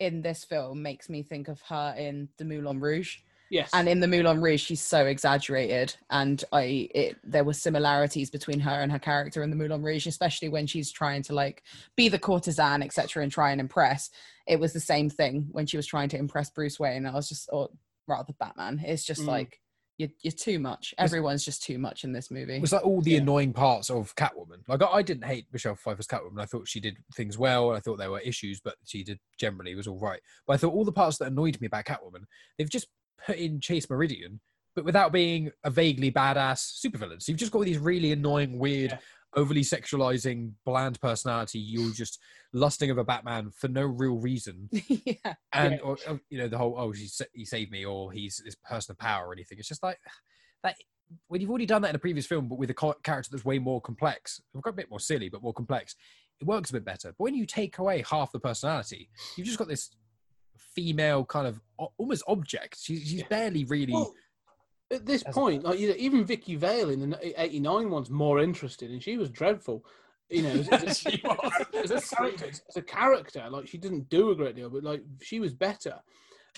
in this film makes me think of her in the Moulin Rouge. Yes, and in the Moulin Rouge, she's so exaggerated, and I it there were similarities between her and her character in the Moulin Rouge, especially when she's trying to like be the courtesan, etc., and try and impress. It was the same thing when she was trying to impress Bruce Wayne. I was just, or rather, Batman. It's just Mm. like you're you're too much. Everyone's just too much in this movie. It was like all the Yeah. annoying parts of Catwoman. Like I, I didn't hate Michelle Pfeiffer's Catwoman. I thought she did things well. I thought there were issues, but she did generally was all right. But I thought all the parts that annoyed me about Catwoman, they've just put in Chase Meridian, but without being a vaguely badass supervillain. So you've just got all these really annoying, weird, Yeah. overly sexualizing, bland personality. You're just lusting over Batman for no real reason yeah, and Yeah. or, you know the whole oh he saved me or he's this person of power or anything it's just like that when you've already done that in a previous film but with a character that's way more complex we've got a bit more silly but more complex it works a bit better but when you take away half the personality you've just got this female kind of almost object she's, she's barely really Well, at this point, like you know, even Vicki Vale in the '89 one's more interested, and she was dreadful. You know, as, as a, She was. as a character, as a character, like she didn't do a great deal, but like she was better.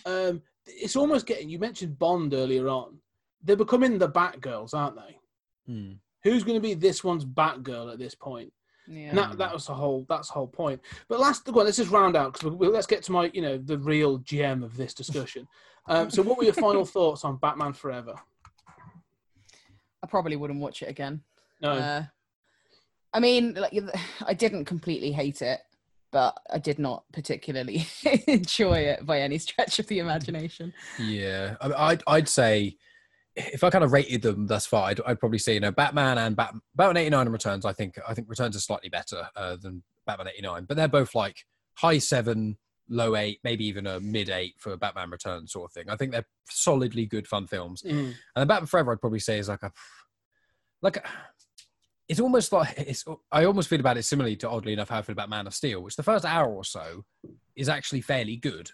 Um, it's almost getting. You mentioned Bond earlier on. They're becoming the Batgirls, aren't they? Hmm. who's going to be this one's Batgirl at this point? Yeah. And that, that was the whole that's the whole point. But last well, let's just round out because we, let's get to my you know the real gem of this discussion. Um, so, what were your final thoughts on Batman Forever? I probably wouldn't watch it again. No, Uh, I mean, like I didn't completely hate it, but I did not particularly enjoy it by any stretch of the imagination. Yeah, I, I'd I'd say if I kind of rated them thus far, I'd, I'd probably say you know Batman and Bat, Batman eighty nine and Returns. I think I think Returns are slightly better uh, than Batman eighty nine, but they're both like high seven, low eight, maybe even a mid eight for Batman Returns sort of thing. I think they're solidly good fun films. Mm. And then Batman Forever, I'd probably say is like a like a, it's almost like it's. I almost feel about it similarly to oddly enough how I feel about Man of Steel, which the first hour or so is actually fairly good,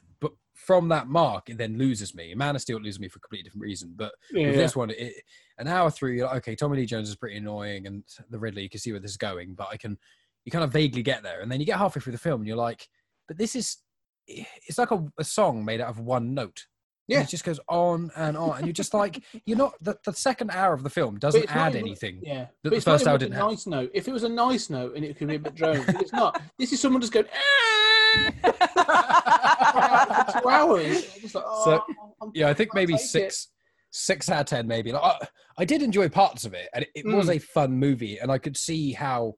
from that mark it then loses me. Man of Steel loses me for a completely different reason, but yeah, with yeah. this one, it, an hour through, you're like, okay, Tommy Lee Jones is pretty annoying, and the Riddler, you can see where this is going, but I can, you kind of vaguely get there, and then you get halfway through the film, and you're like, but this is, it's like a, a song made out of one note. And Yeah. it just goes on and on, and you're just like, you're not. The, the second hour of the film doesn't add even- anything. Yeah, that but the first hour didn't have. nice note. If it was a nice note and it could be a bit drone, but it's not. This is someone just going "Ah!" Two hours. Like, "Oh, I'm- Yeah, I think maybe take it." six, six out of ten, maybe. Like, I, I did enjoy parts of it, and it, it was Mm. a fun movie, and I could see how,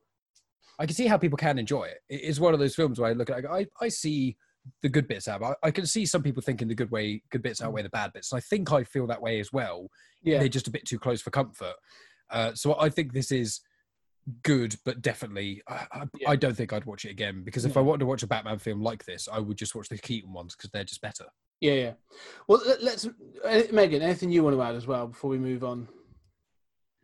I could see how people can enjoy it. It is one of those films where I look at, it, I, I see the good bits out. I, I can see some people thinking the good way, good bits outweigh the bad bits, and I think I feel that way as well. Yeah, They're just a bit too close for comfort. Uh, so I think this is good, but definitely, I, I, Yeah. I don't think I'd watch it again because if No. I wanted to watch a Batman film like this, I would just watch the Keaton ones because they're just better. yeah, yeah. Well, let- let's. Uh, Megan, anything you want to add as well before we move on?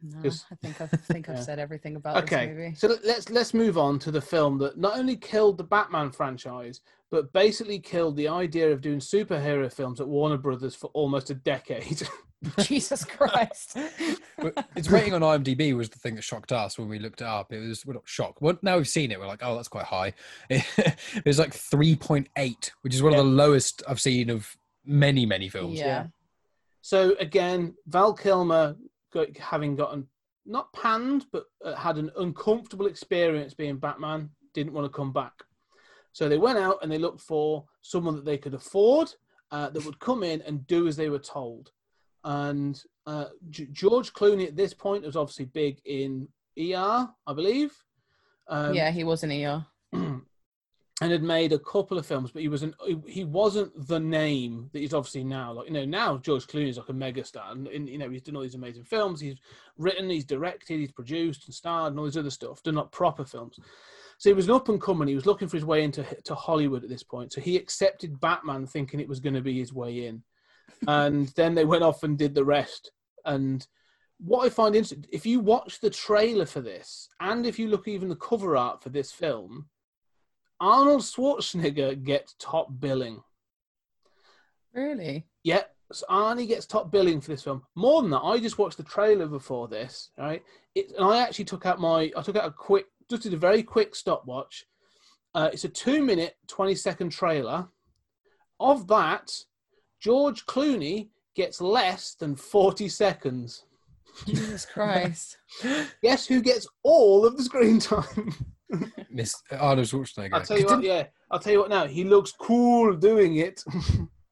No, Just- I think I've, I think I've Yeah. said everything about this Okay, movie. so let- let's let's move on to the film that not only killed the Batman franchise, but basically killed the idea of doing superhero films at Warner Brothers for almost a decade. Jesus Christ! Its rating on IMDb was the thing that shocked us when we looked it up. It was we're not shocked. Well, now we've seen it, we're like, oh, that's quite high. It, was like three point eight, which is one Yeah. of the lowest I've seen of many many films. yeah. So again, Val Kilmer, got, having gotten not panned, but uh, had an uncomfortable experience being Batman, didn't want to come back. So they went out and they looked for someone that they could afford uh, that would come in and do as they were told. And uh, G- George Clooney at this point was obviously big in ER, I believe. Um, yeah, he was in ER. and had made a couple of films, but he was an he- wasn't the name that he's obviously now. Like you know, now George Clooney is like a megastar, and, and you know he's done all these amazing films. He's written, he's directed, he's produced and starred, and all this other stuff. Done like proper films. So he was an up and coming. He was looking for his way into to Hollywood at this point. So he accepted Batman, thinking it was going to be his way in, and then they went off and did the rest. And what I find interesting, if you watch the trailer for this, and if you look even the cover art for this film, Arnold Schwarzenegger gets top billing. Really? Yeah, so Arnie gets top billing for this film. More than that, I just watched the trailer before this, right? It, and I actually took out my, I took out a quick, just did a very quick stopwatch. Uh, it's a two minute, 20 second trailer. Of that, George Clooney gets less than 40 seconds. Jesus Christ! Guess who gets all of the screen time? Miss Arnold Schwarzenegger. I'll tell you what, yeah, I'll tell you what now. He looks cool doing it.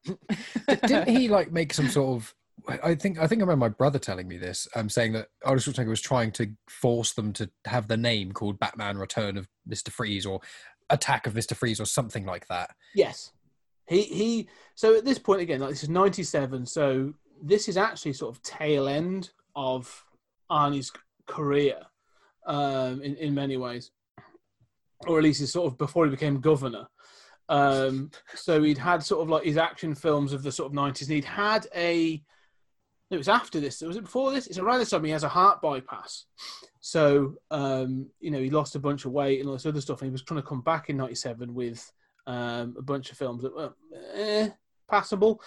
didn't he like make some sort of? I think I think I remember my brother telling me this. Um, saying that Arnold Schwarzenegger was trying to force them to have the name called Batman: Return of Mister Freeze or Attack of Mister Freeze or something like that. Yes. He he so at this point again, like this is ninety seven, so this is actually sort of tail end of Arnie's career, um, in, in many ways. Or at least it's sort of before he became governor. Um, so he'd had sort of like his action films of the sort of nineties and he'd had a it was after this, was it before this? It's around this time he has a heart bypass. So um, you know, he lost a bunch of weight and all this other stuff, and he was trying to come back in ninety seven with um, a bunch of films that were eh, passable.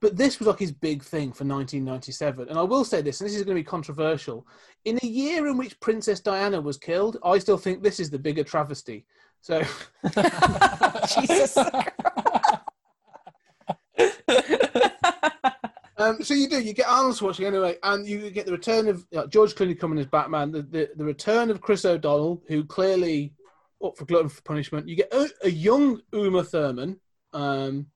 But this was like his big thing for 1997. And I will say this, and this is going to be controversial. In a year in which Princess Diana was killed, I still think this is the bigger travesty. So, Jesus. Um, so you do. You get Arnold Schwarzenegger anyway, and you get the return of uh, George Clooney coming as Batman. The, the the return of Chris O'Donnell, who clearly up for glutton for punishment. You get a, a young Uma Thurman, um,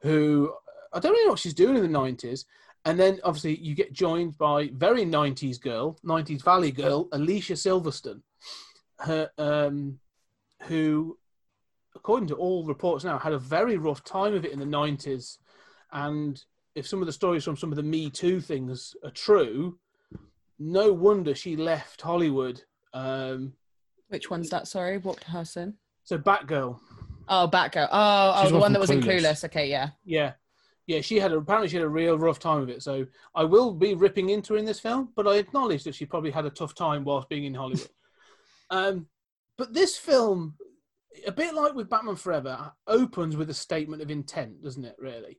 who I don't really know what she's doing in the nineties. And then obviously you get joined by very nineties girl, nineties Valley girl, Alicia Silverstone, her, um, who, according to all reports now, had a very rough time of it in the nineties. And if some of the stories from some of the Me Too things are true, no wonder she left Hollywood. Um, Which one's that? Sorry, what person? so Batgirl, Oh, Batgirl. Oh, oh, the one one that was in Clueless. Clueless. Okay, yeah. yeah, yeah, she had a, apparently she had a real rough time of it. So I will be ripping into her in this film, but I acknowledge that she probably had a tough time whilst being in Hollywood. um, but this film, a bit like with Batman Forever, opens with a statement of intent, doesn't it? Really.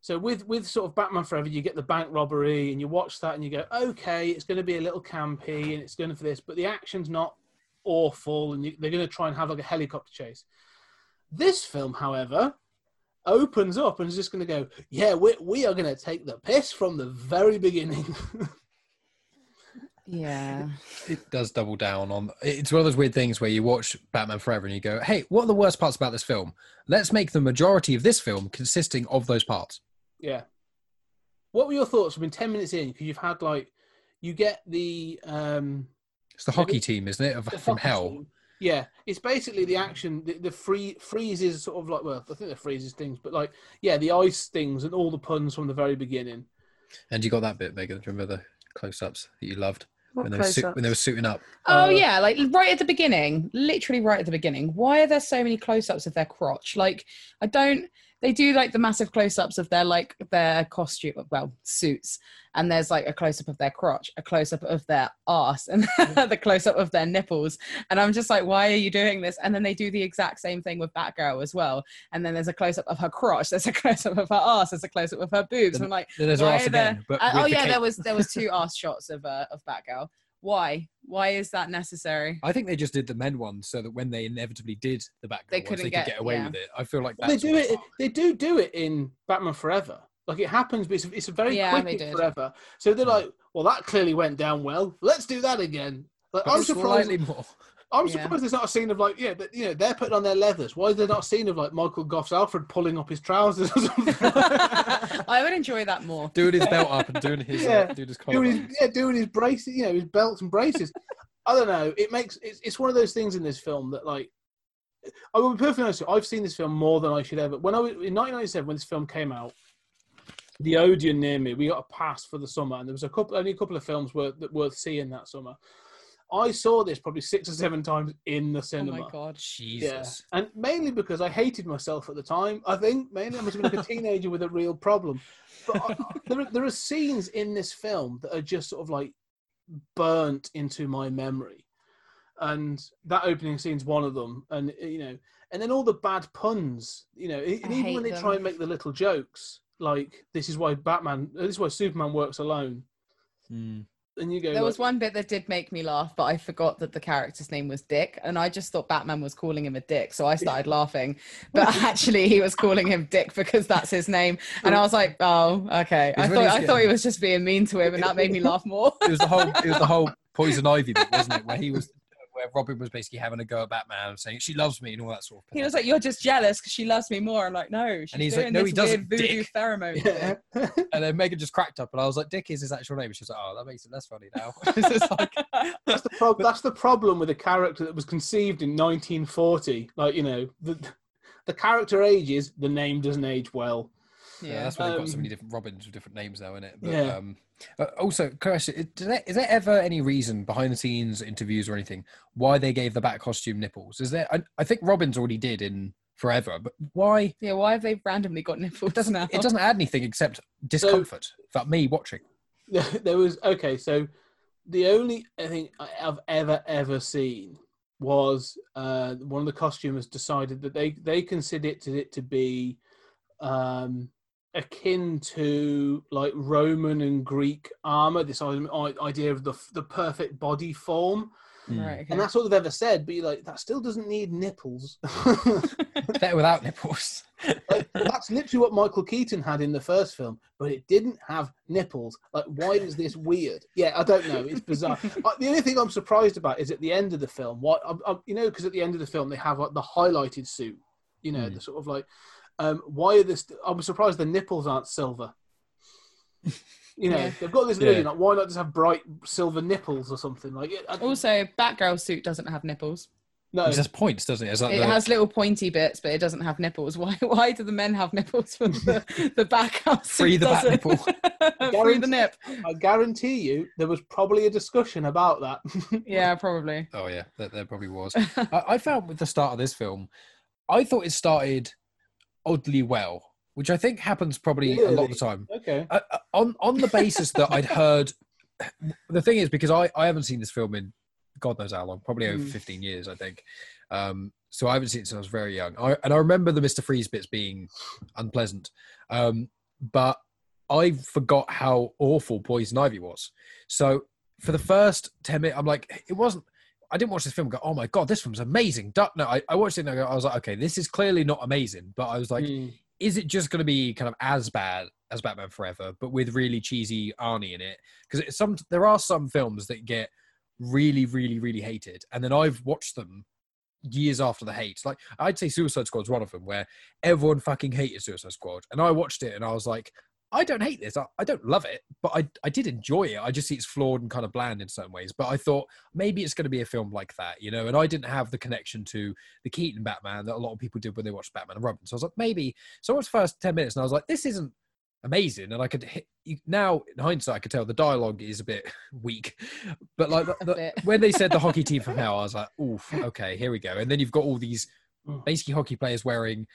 So with with sort of Batman Forever, you get the bank robbery, and you watch that, and you go, okay, it's going to be a little campy, and it's going for this, but the action's not awful, and you, they're going to try and have like a helicopter chase. This film, however, opens up and is just going to go, yeah, we we are going to take the piss from the very beginning. Yeah. It does double down on. It's one of those weird things where you watch Batman Forever and you go, "Hey, what are the worst parts about this film? Let's make the majority of this film consisting of those parts." yeah. What were your thoughts? I mean, ten minutes in, because you've had like, you get the um It's the hockey team, isn't it, of, from Hell? scene. Yeah, it's basically the action. The, the free freezes sort of like well, I think the freezes things, but like yeah, the ice things and all the puns from the very beginning. And you got that bit, Megan. Do you remember the close-ups that you loved What when they, were suit, close-ups? when they were suiting up? Oh Uh, yeah, like right at the beginning, literally right at the beginning. Why are there so many close-ups of their crotch? Like I don't. They do like the massive close-ups of their like their costume, well suits, and there's like a close-up of their crotch, a close-up of their ass, and the close-up of their nipples. And I'm just like, why are you doing this? And then they do the exact same thing with Batgirl as well. And then there's a close-up of her crotch, there's a close-up of her ass, there's a close-up of her boobs. Then- I'm like, Then there's ass there- again. Uh, oh yeah, cape. there was there was two ass shots of uh, of Batgirl. Why? Why is that necessary? I think they just did the men one so that when they inevitably did the Batgirl They ones, couldn't they get- could get away yeah. with it. I feel like Well, they do what's it. wrong. They do do it in Batman Forever. Like it happens, but it's, it's a very Yeah, quick they in. Forever. So they're hmm. like, well, that clearly went down well. Let's do that again. Like, But I'm surprised. slightly more. I'm Yeah. surprised there's not a scene of like, yeah, but, you know, they're putting on their leathers. Why is there not a scene of like Michael Gough's Alfred pulling up his trousers or something? I would enjoy that more. doing his belt up and doing his Yeah. uh, doing his collar doing his, yeah, doing his braces, you know, his belts and braces. I don't know. It makes it's, it's one of those things in this film that like I will be perfectly honest. with you, I've seen this film more than I should ever. When I was in 1997, when this film came out, the Odeon near me, we got a pass for the summer, and there was a couple, only a couple of films worth that worth seeing that summer. I saw this probably six or seven times in the cinema. Oh my god. Jesus. Yeah, and mainly because I hated myself at the time. I think mainly I must have been like a teenager with a real problem. But I, there, are, there are scenes in this film that are just sort of like burnt into my memory, and that opening scene's one of them. And you know, and then all the bad puns. You know, and even when they them. try and make the little jokes, like this is why Batman, this is why Superman works alone. Mm. And you go, There was one bit that did make me laugh, but I forgot that the character's name was Dick, and I just thought Batman was calling him a dick, so I started laughing. But actually, he was calling him Dick because that's his name, and I was like, "Oh, okay." I It's thought really I thought he was just being mean to him, and that made me laugh more. It was the whole it was the whole poison ivy bit, wasn't it? Where he was where Robin was basically having a go at Batman and saying she loves me and all that sort of thing. He was like, "You're just jealous because she loves me more." I'm like, "No, she's And he's like, doing "No, this he doesn't, weird voodoo dick." pheromone." yeah. And then Megan just cracked up and I was like, Dick is his actual name. She was like, Oh, that makes it less funny now. it's just like That's the prob- That's the problem with a character that was conceived in 1940. Like you know, the the character ages, the name doesn't age well. yeah, that's why they've got so Um, many different Robins with different names now in it. But Yeah. um uh, also, question: is there, is there ever any reason behind the scenes interviews or anything why they gave the bat costume nipples? Is there? I, I think Robins already did in Forever, but why? yeah, why have they randomly got nipples? It doesn't. now? It doesn't add anything except discomfort for me watching. there was okay. So the only thing I- I've ever ever seen was uh, one of the costumers decided that they they considered it to be um, akin to like Roman and Greek armor. This idea of the the perfect body form. Hmm. Right. Okay. And that's all they've ever said, but you're like, that still doesn't need nipples. Better without nipples. Like, that's literally what Michael Keaton had in the first film, but it didn't have nipples. Like, why is this weird? Yeah, I don't know. It's bizarre. Uh, the only thing I'm surprised about is at the end of the film. What I, I, you know, because at the end of the film they have like the highlighted suit. You know, Hmm. the sort of like, um, why are this? I'm surprised the nipples aren't silver. You know, Yeah. they've got this Yeah. illusion. Like, why not just have bright silver nipples or something? Like, it, I, Also, Batgirl suit doesn't have nipples. no, It just points, doesn't it? It's like It the- has little pointy bits, but it doesn't have nipples. Why? Why do the men have nipples for the the Batgirl suit? Free the bat nipple. Free the nip. I guarantee you there was probably a discussion about that. Yeah, probably. Oh yeah, there, there probably was. I, I found with the start of this film, I thought it started oddly well, which I think happens probably a lot of the time. okay. Uh, uh, on on the basis that I'd heard, the thing is because I I haven't seen this film in God knows how long, probably over Mm. fifteen years, I think. Um, so I haven't seen it since I was very young. I, and I remember the Mister Freeze bits being unpleasant, um, but I forgot how awful Poison Ivy was. So for the first ten minutes, I'm like, it wasn't. I didn't watch this film and go, oh my god, this film's amazing. No, I, I watched it and I, go, I was like, okay, this is clearly not amazing. But I was like, Mm. is it just going to be kind of as bad as Batman Forever, but with really cheesy Arnie in it? Because some there are some films that get really, really, really hated, and then I've watched them years after the hate. Like I'd say Suicide Squad's one of them, where everyone fucking hated Suicide Squad, and I watched it and I was like. I don't hate this. I, I don't love it, but I I did enjoy it. I just see it's flawed and kind of bland in certain ways. But I thought maybe it's going to be a film like that, you know. And I didn't have the connection to the Keaton Batman that a lot of people did when they watched Batman and Robin. So I was like, maybe. So I watched the first ten minutes, and I was like, this isn't amazing. And I could hit, now in hindsight, I could tell the dialogue is a bit weak. But like the, the- when they said the hockey team from hell, I was like, oof, okay, here we go. And then you've got all these Mm. basically hockey players wearing.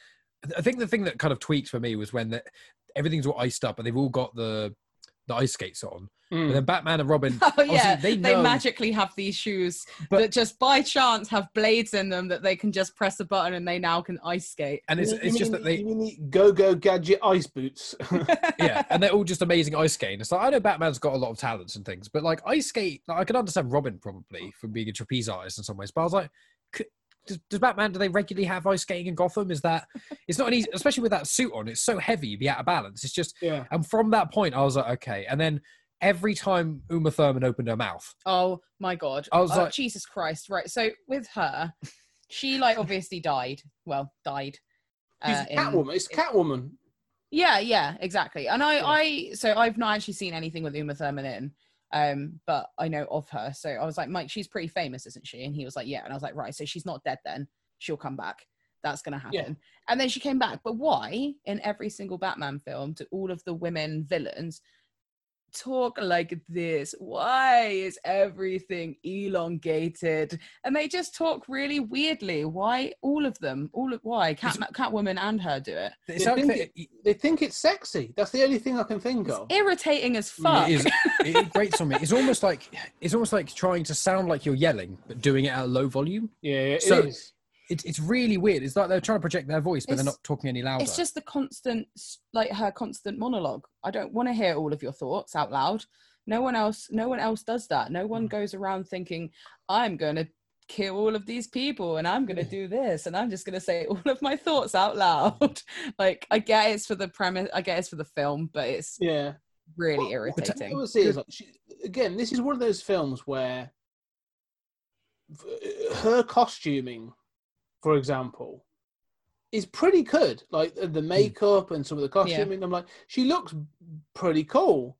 I think the thing that kind of tweaked for me was when the, everything's all iced up, and they've all got the the ice skates on. Mm. But then Batman and Robin, Oh yeah, they they, magically have these shoes But- that just by chance have blades in them that they can just press a button and they now can ice skate. and it's You it's just mean- that they you mean the go-go gadget ice boots. yeah, and they're all just amazing ice skating. It's like I know Batman's got a lot of talents and things, but like ice skate, like, I can understand Robin probably from being a trapeze artist in some ways. But I was like, could, does, does Batman? Do they regularly have ice skating in Gotham? Is that it's not an easy, especially with that suit on. It's so heavy, you'd be out of balance. It's just, yeah. and from that point, I was like, okay. And then every time Uma Thurman opened her mouth, Oh my god! I was Uh, like- Jesus Christ! Right, so with her, she like obviously died. Well, died. She's uh, in- Catwoman. It's Catwoman. Yeah, yeah, exactly. And I, Yeah. I, so I've not actually seen anything with Uma Thurman in, um, but I know of her. So I was like, Mike, she's pretty famous, isn't she? And he was like, yeah. And I was like, right, so she's not dead then. She'll come back. That's gonna happen. Yeah. And then she came back. But why, in every single Batman film, do all of the women villains talk like this? Why is everything elongated? And they just talk really weirdly. Why all of them? All of why? Cat, Catwoman and her do it. it's They think, it, they think it's sexy. That's the only thing I can think It's of. irritating as fuck. It is. It, it grates on me. It's almost like it's almost like trying to sound like you're yelling, but doing it at a low volume. Yeah, it So- is. It's it's really weird. It's like they're trying to project their voice, but they're not talking any louder. It's just the constant, like her constant monologue. I don't want to hear all of your thoughts out loud. No one else, no one else does that. No Mm. one goes around thinking, "I'm going to kill all of these people and I'm going to do this and I'm just going to say all of my thoughts out loud." like I get it's for the premise, I get it's for the film, but it's Yeah. really What I irritating. would is like, she, again, this is one of those films where her costuming, for example, is pretty good. Like the- the makeup and some of the costuming, I'm like, she looks pretty cool.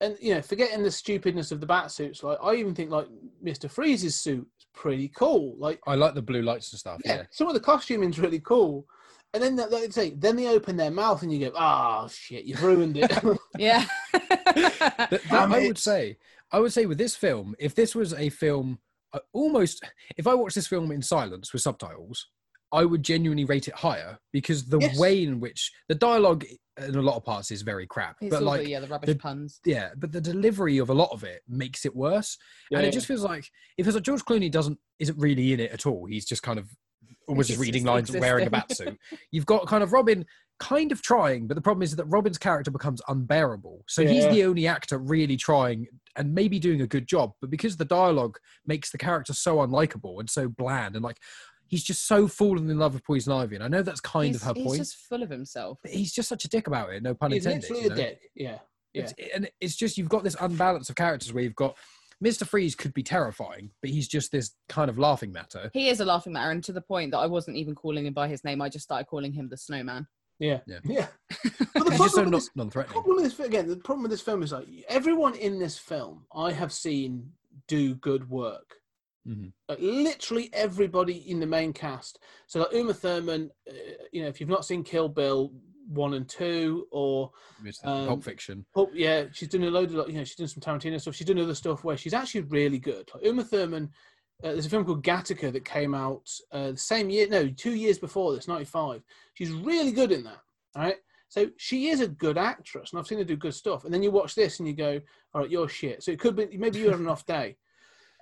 And you know, forgetting the stupidness of the bat suits, like I even think like Mister Freeze's suit is pretty cool. Like I like the blue lights and stuff. yeah, Yeah. some of the costuming's really cool. And then, like I say, then they open their mouth and you go, "Oh shit, you've ruined it." yeah. That- that Um, I would say, I would say with this film, if this was a film, almost, if I watched this film in silence with subtitles, I would genuinely rate it higher because the Yes. way in which the dialogue in a lot of parts is very crap. It's but like, the, yeah, the rubbish the- puns. yeah, but the delivery of a lot of it makes it worse. Yeah, and it yeah. just feels like if it's like George Clooney doesn't isn't really in it at all. He's just kind of almost just He's reading just lines and wearing a bat suit. You've got kind of Robin kind of trying, but the problem is that Robin's character becomes unbearable. So he's the only actor really trying and maybe doing a good job, but because the dialogue makes the character so unlikable and so bland and like he's just so fallen in love with Poison Ivy, and I know that's kind he's, of her he's point. He's just full of himself. But he's just such a dick about it. No pun He's intended. literally you a dick. Yeah. Yeah. It's, and it's just you've got this unbalance of characters where you've got Mr. Freeze could be terrifying, but he's just this kind of laughing matter. He is a laughing matter, and to the point that I wasn't even calling him by his name. I just started calling him the Snowman. Yeah. Yeah. Yeah. But the He's problem with non- this- problem with this again, the problem with this film is like everyone in this film I have seen do good work. Mhm. Like literally everybody in the main cast. So like Uma Thurman, uh, you know, if you've not seen Kill Bill one and two, or Um, Pulp Fiction. oh yeah, she's done a load of like, you know, she's done some Tarantino stuff. She's done other stuff where she's actually really good. Like Uma Thurman, uh, there's a film called Gattaca that came out uh, the same year, no, two years before this, '95. She's really good in that. All right. So she is a good actress, and I've seen her do good stuff. And then you watch this and you go, "All right, you're shit." So it could be maybe you had an off day.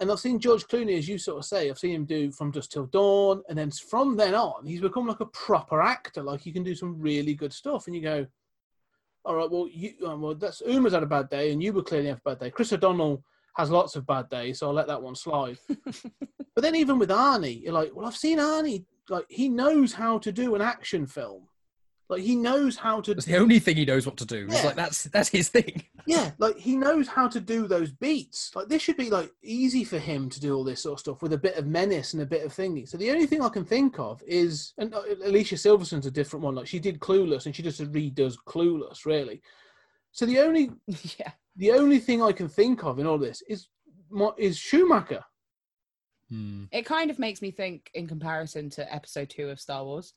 And I've seen George Clooney, as you sort of say, I've seen him do From Dusk Till Dawn, and then from then on, he's become like a proper actor. Like he can do some really good stuff, and you go, "All right, well, you, um, well, that's Uma's had a bad day, and you were clearly have a bad day." Chris O'Donnell has lots of bad days, so I'll let that one slide. but then even with Arnie, you're like, "Well, I've seen Arnie. Like he knows how to do an action film. Like he knows how to That's the only thing he knows what to do. It's Yeah. like that's that's his thing. Yeah, like he knows how to do those beats. Like this should be like easy for him to do all this sort of stuff with a bit of menace and a bit of thingy. So the only thing I can think of is, and uh, Alicia Silverstone's a different one. Like she did Clueless, and she just redoes Clueless, really. So the only yeah. The only thing I can think of in all this is is Schumacher. Hmm. It kind of makes me think in comparison to episode two of Star Wars.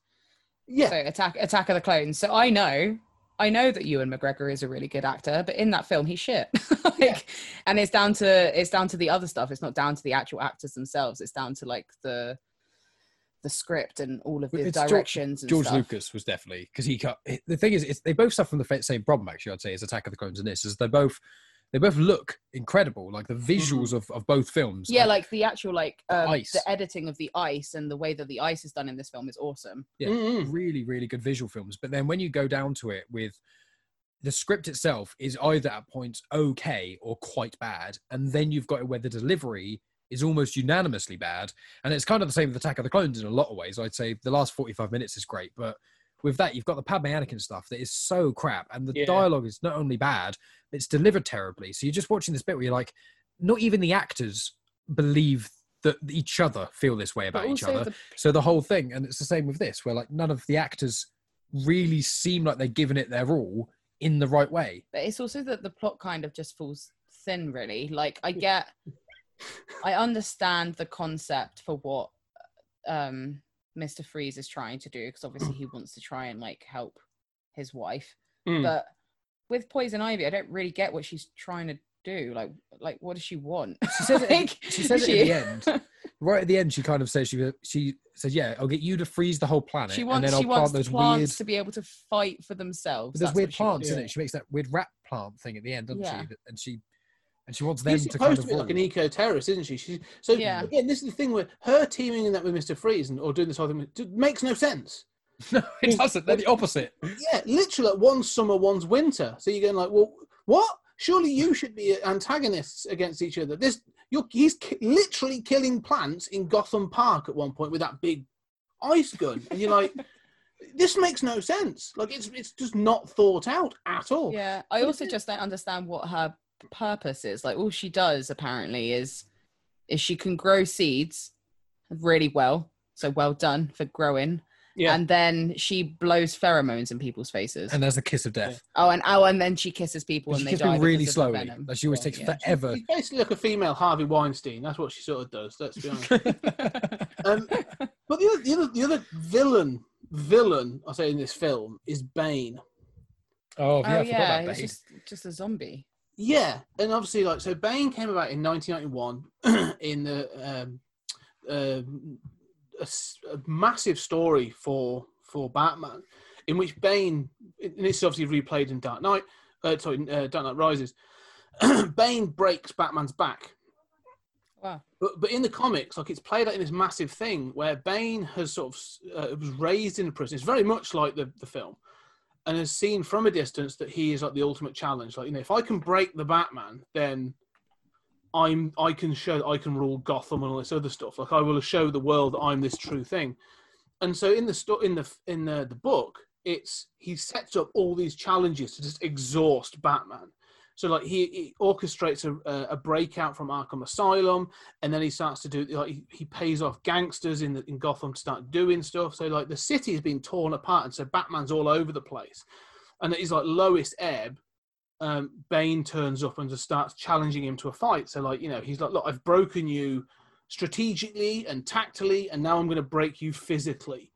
Yeah, So Attack Attack of the Clones. So I know I know that Ewan McGregor is a really good actor, but in that film he's shit. like, Yeah. and it's down to it's down to the other stuff. It's not down to the actual actors themselves. It's down to like the the script and all of the it's George- directions and George stuff. Lucas was definitely because he cut. The thing is, it's, they both suffer from the same problem. Actually, I'd say is Attack of the Clones and this is they both they both look incredible. Like the visuals of, of both films. Yeah, are- like the actual like The um, ice. the editing of the ice and the way that the ice is done in this film is awesome. yeah, Mm-mm. really, really good visual films. But then when you go down to it with the script itself is either at points okay or quite bad, and then you've got it where the delivery is almost unanimously bad. And it's kind of the same with Attack of the Clones in a lot of ways. I'd say the last 45 minutes is great, but with that, you've got the Padme Anakin stuff that is so crap, and the Yeah. dialogue is not only bad, it's delivered terribly. So you're just watching this bit where you're like, not even the actors believe that each other feel this way about each other. the So the whole thing, and it's the same with this, where like none of the actors really seem like they're giving it their all in the right way. but it's also that the plot kind of just falls thin really like i get i understand the concept for what um mr freeze is trying to do because obviously he wants to try and like help his wife Mm. but with poison ivy i don't really get what she's trying to do like like what does she want She says it. She says it at the end. Right at the end, she kind of says she she says, "Yeah, I'll get you to freeze the whole planet, she and wants then I'll she plant those plants weird." to be able to fight for themselves But there's That's weird she plants in it. She makes that weird rat plant thing at the end, doesn't Yeah. she? And she and she wants them She's to kind supposed of to be like an eco terrorist, isn't she? She's, so Yeah. again, this is the thing where her teaming in that with Mister Freeze and, or doing this whole thing it makes no sense. no, it doesn't. They're the opposite. Yeah, literally, like one's summer, one's winter. So you're going like, well, what? Surely you should be antagonists against each other. This, you're, he's ki- literally killing plants in Gotham Park at one point with that big ice gun, and you're like, this makes no sense. Like it's it's just not thought out at all. Yeah, I also just don't understand what her purpose is. Like all she does apparently is is she can grow seeds really well. So well done for growing. Yeah. And then she blows pheromones in people's faces. And there's the kiss of death. oh, and oh, and then she kisses people But and she they kisses die people really because of the slowly. venom. Like she always Yeah, takes yeah. forever. She's basically like a female Harvey Weinstein. That's what she sort of does. Let's be honest. Um, but the other, the other, the other villain, villain, I say in this film is Bane. oh, yeah, oh I forgot yeah, about it's Bane. just just a zombie. Yeah, and obviously, like, so Bane came about in 1991 in the um, um a, a massive story for for Batman, in which Bane, and it's obviously replayed in Dark Knight, uh, sorry, uh, Dark Knight Rises. Bane breaks Batman's back, Wow. but but in the comics, like it's played out in this massive thing where Bane has sort of uh, was raised in a prison. It's very much like the the film, and has seen from a distance that he is like the ultimate challenge. Like you know, if I can break the Batman, then I'm I can show I can rule Gotham and all this other stuff. Like I will show the world that I'm this true thing. And so in the sto- in the in the, the book, it's he sets up all these challenges to just exhaust Batman. So like he, he orchestrates a, a breakout from Arkham Asylum, and then he starts to do like he, pays off gangsters in the, in Gotham to start doing stuff. So like the city is being torn apart, and so Batman's all over the place. And at his like lowest ebb, um, Bane turns up and just starts challenging him to a fight. So like you know he's like, look, I've broken you strategically and tactily, and now I'm going to break you physically.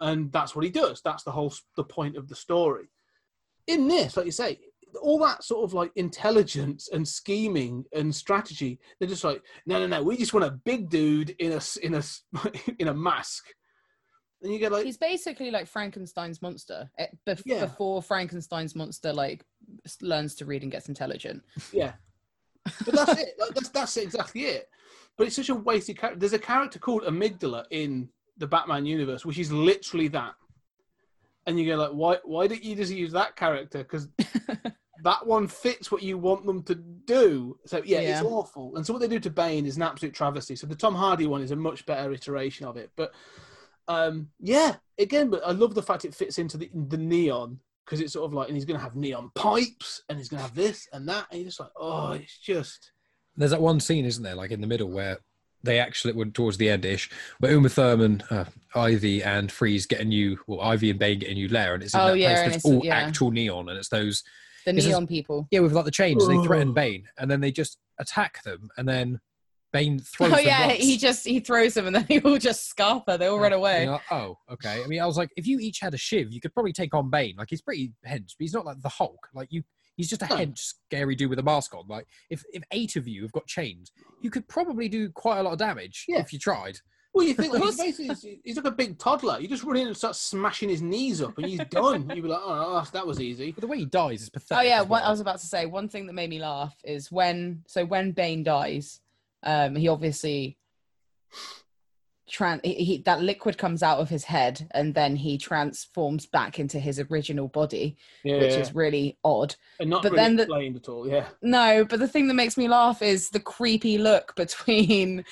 And that's what he does. That's the whole the point of the story. In this, like you say, all that sort of like intelligence and scheming and strategy they're just like no no no we just want a big dude in a in a in a mask. And you get like he's basically like frankenstein's monster eh, bef- Yeah. before frankenstein's monster like learns to read and gets intelligent. Yeah. But that's it. Like, that's that's exactly it. But it's such a wasted character there's a character called amygdala in the batman universe which is literally that. And you go like why why didn't you just use that character? Because that one fits what you want them to do. So yeah, Yeah. it's awful. And so what they do to Bane is an absolute travesty. So the Tom Hardy one is a much better iteration of it. But um, yeah, again, but I love the fact it fits into the the neon because it's sort of like, and he's going to have neon pipes, and he's going to have this and that, and you're just like, oh, it's just There's that one scene, isn't there, like in the middle where they actually went towards the end ish, where Uma Thurman, uh, Ivy, and Freeze get a new, well, Ivy and Bane get a new lair, and it's in Oh, that yeah, place and that's it's- all yeah. actual neon, and it's those, the This is- neon people yeah, with like the chains, and they threaten Bane, and then they just attack them, and then Bane throws oh, them. oh yeah rocks. he just he throws them and then they all just scarper they all run away you're like, oh, okay. I mean, I was like, if you each had a shiv, you could probably take on Bane. Like, he's pretty hench, but he's not like the Hulk. Like, you, he's just a No. hench, scary dude with a mask on. Like, if if eight of you have got chains, you could probably do quite a lot of damage Yeah. if you tried. Well, you think like, he's, basically, he's like a big toddler. You just run in and start smashing his knees up, and he's done. You'd be like, oh, that- that was easy. But the way he dies is pathetic. Oh yeah, as what I was about to say. One thing that made me laugh is when so when Bane dies, um, he obviously tran he, he that liquid comes out of his head and then he transforms back into his original body, Yeah, which is really odd. and not but really then the- explained at all. Yeah, No, but the thing that makes me laugh is the creepy look between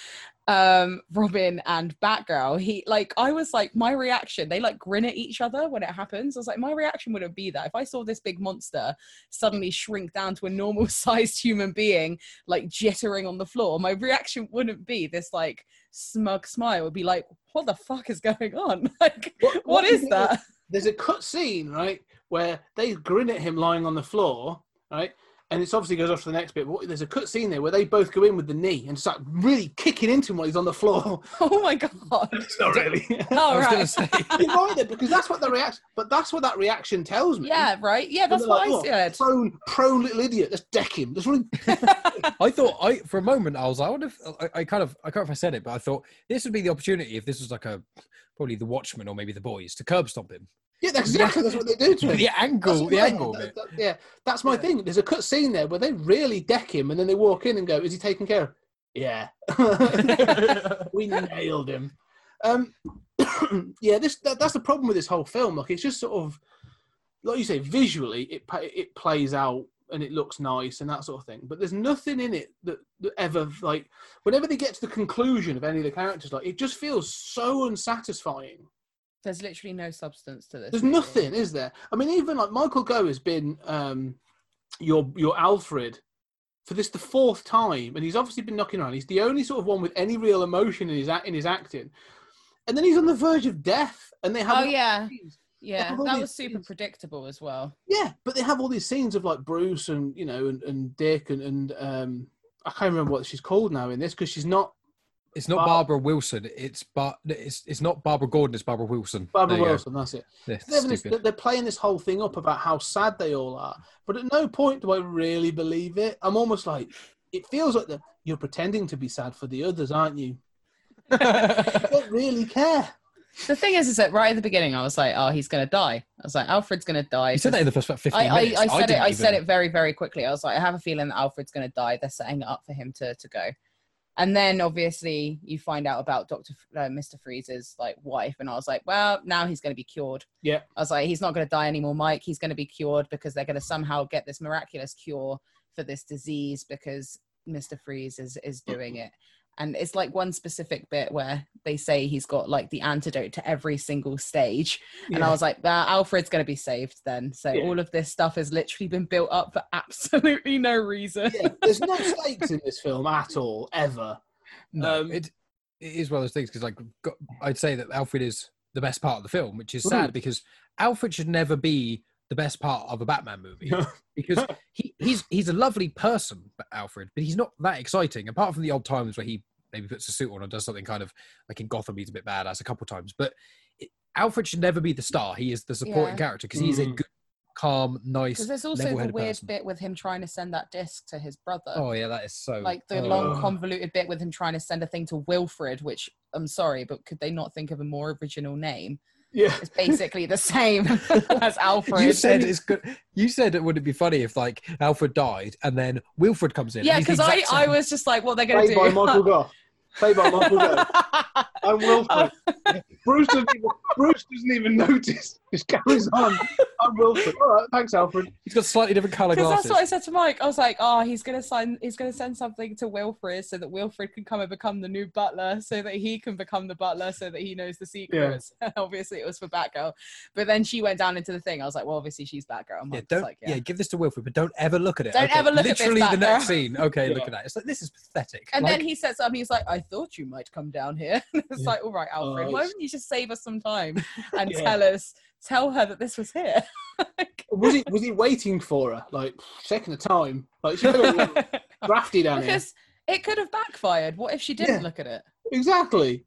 um Robin and Batgirl. He like I was like my reaction, they like grin at each other when it happens. I was like, my reaction wouldn't be that. If I saw this big monster suddenly shrink down to a normal sized human being, like jittering on the floor, my reaction wouldn't be this like smug smile. It would be like, what the fuck is going on? Like What- what what is that? there's a cut scene right where they grin at him lying on the floor, right? And it obviously goes off to the next bit. But there's a cut scene there where they both go in with the knee and start really kicking into him while he's on the floor. Oh my god. Not really. Oh I was right. going to say, You're right there because that's what the reaction. But that's what that reaction tells me. Yeah, right. Yeah, that's they're what like, I "Oh, said. Prone, prone little idiot. Let's deck him. Let's really. I thought I for a moment I was I wonder if I, I kind of I can't remember if I said it, but I thought this would be the opportunity if this was like a probably the Watchmen or maybe the Boys to curb stomp him. Yeah, that's exactly that's what they do to him. the angle, the I- angle that- that- yeah, that's my thing. There's a cut scene there where they really deck him, and then they walk in and go, "Is he taken care of?" Yeah, we nailed him. Um, yeah, this that, that's the problem with this whole film. Like, it's just sort of, like you say, visually it it plays out and it looks nice and that sort of thing. But there's nothing in it that, that ever like whenever they get to the conclusion of any of the characters, like it just feels so unsatisfying. There's literally no substance to this. There's nothing, is there? I mean, even like Michael Gough has been um, your your Alfred for this the fourth time, and he's obviously been knocking around. He's the only sort of one with any real emotion in his act- in his acting, and then he's on the verge of death, and they have Oh yeah, yeah. That was super scenes. predictable as well. yeah, but they have all these scenes of like Bruce and you know and, and Dick and and um, I can't remember what she's called now in this because she's not It's not Bar- Barbara Wilson. It's Bar- It's it's not Barbara Gordon. It's Barbara Wilson. Barbara There you go. Wilson. That's it. They're, this- they're playing this whole thing up about how sad they all are, but at no point do I really believe it. I'm almost like, it feels like the, you're pretending to be sad for the others, aren't you? You don't really care. The thing is, is that right at the beginning, I was like, "Oh, he's gonna die." I was like, "Alfred's gonna die." You said that in the first about 15 I, I, minutes. I said it. didn't I said it very, very quickly. I was like, I have a feeling that Alfred's going to die. They're setting it up for him to to go. And then obviously you find out about Doctor F- uh, Mister Freeze's like wife, and I was like, well, now he's going to be cured. Yeah. I was like, he's not going to die anymore, Mike. He's going to be cured because they're going to somehow get this miraculous cure for this disease because Mr. Freeze is is doing it. And it's like one specific bit where they say he's got like the antidote to every single stage. And I was like, nah, Alfred's going to be saved then. So Yeah. all of this stuff has literally been built up for absolutely no reason. yeah, there's no stakes in this film at all, ever. No, Um, it, it is one of those things because like I'd say that Alfred is the best part of the film, which is sad Mm. because Alfred should never be the best part of a Batman movie because he, he's he's a lovely person, Alfred, but he's not that exciting. Apart from the odd times where he maybe puts a suit on or does something kind of like in Gotham, he's a bit badass a couple times. But it, Alfred should never be the star. He is the supporting Yeah. character because he's a Mm. good, calm, nice, Because there's also the weird person. bit with him trying to send that disc to his brother. Oh yeah, that is so like the oh. long convoluted bit with him trying to send a thing to Wilfred, which I'm sorry, but could they not think of a more original name? Yeah. It's basically the same as Alfred. You said it's good. You said it wouldn't be funny if like Alfred died and then Wilfred comes in. yeah, and he's the because I, exact I was just like, what they're going to Played do? by Michael Gough. Played by Michael Gough. I'm Wilfred. Bruce doesn't even, Bruce doesn't even notice. Just carries on. I'm Wilfred. All right, thanks, Alfred. He's got slightly different color Because glasses. that's what I said to Mike. I was like, "Oh, he's gonna sign. He's gonna send something to Wilfred so that Wilfred can come and become the new butler, so that he can become the butler, so that he knows the secrets." obviously, it was for Batgirl, but then she went down into the thing. I was like, "Well, obviously, she's Batgirl." And yeah, don't. like, yeah. give this to Wilfred, but don't ever look at it. Don't ever look at this, Literally, the next scene. Okay, look at that. It's like this is pathetic. And Like, then he said something. He's like, "I thought you might come down here." it's Yeah. like, "All right, Alfred, Oh, why it's- wouldn't you just save us some time and Yeah. tell us, tell her that this was here?" Was he was he waiting for her? Like checking the time? Like she could have drafty down here. because it could have backfired. What if she didn't Yeah. look at it? Exactly.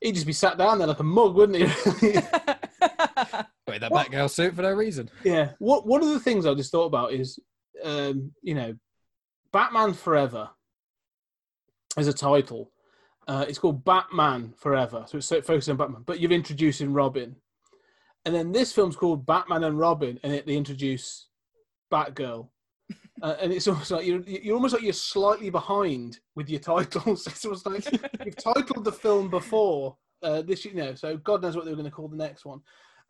He'd just be sat down there like a mug, wouldn't he? wait, that What? Batgirl suit for no reason. yeah. What one of the things I just thought about is, um, you know, Batman Forever as a title. Uh, it's called Batman Forever, so it's so focusing on Batman. But you're introducing Robin, and then this film's called Batman and Robin, and it, they introduce Batgirl. Uh, and it's almost like you're you're almost like you're slightly behind with your titles. It's almost like you've titled the film before uh, this, you know. So God knows what they were going to call the next one.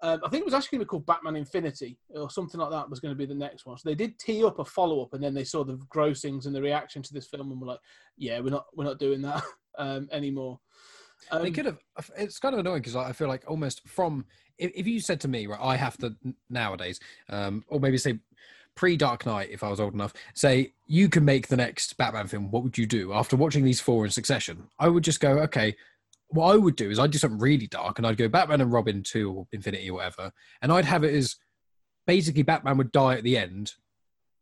Um, I think it was actually going to be called Batman Infinity or something like that was going to be the next one. So they did tee up a follow up, and then they saw the grossings and the reaction to this film, and were like, "Yeah, we're not we're not doing that um, anymore." Um, they could have. It's kind of annoying because I feel like almost from if, if you said to me, right, I have to nowadays, um, or maybe say pre Dark Knight, if I was old enough, say you can make the next Batman film. What would you do after watching these four in succession? I would just go, okay. What I would do is I'd do something really dark, and I'd go Batman and Robin two or Infinity or whatever, and I'd have it as basically Batman would die at the end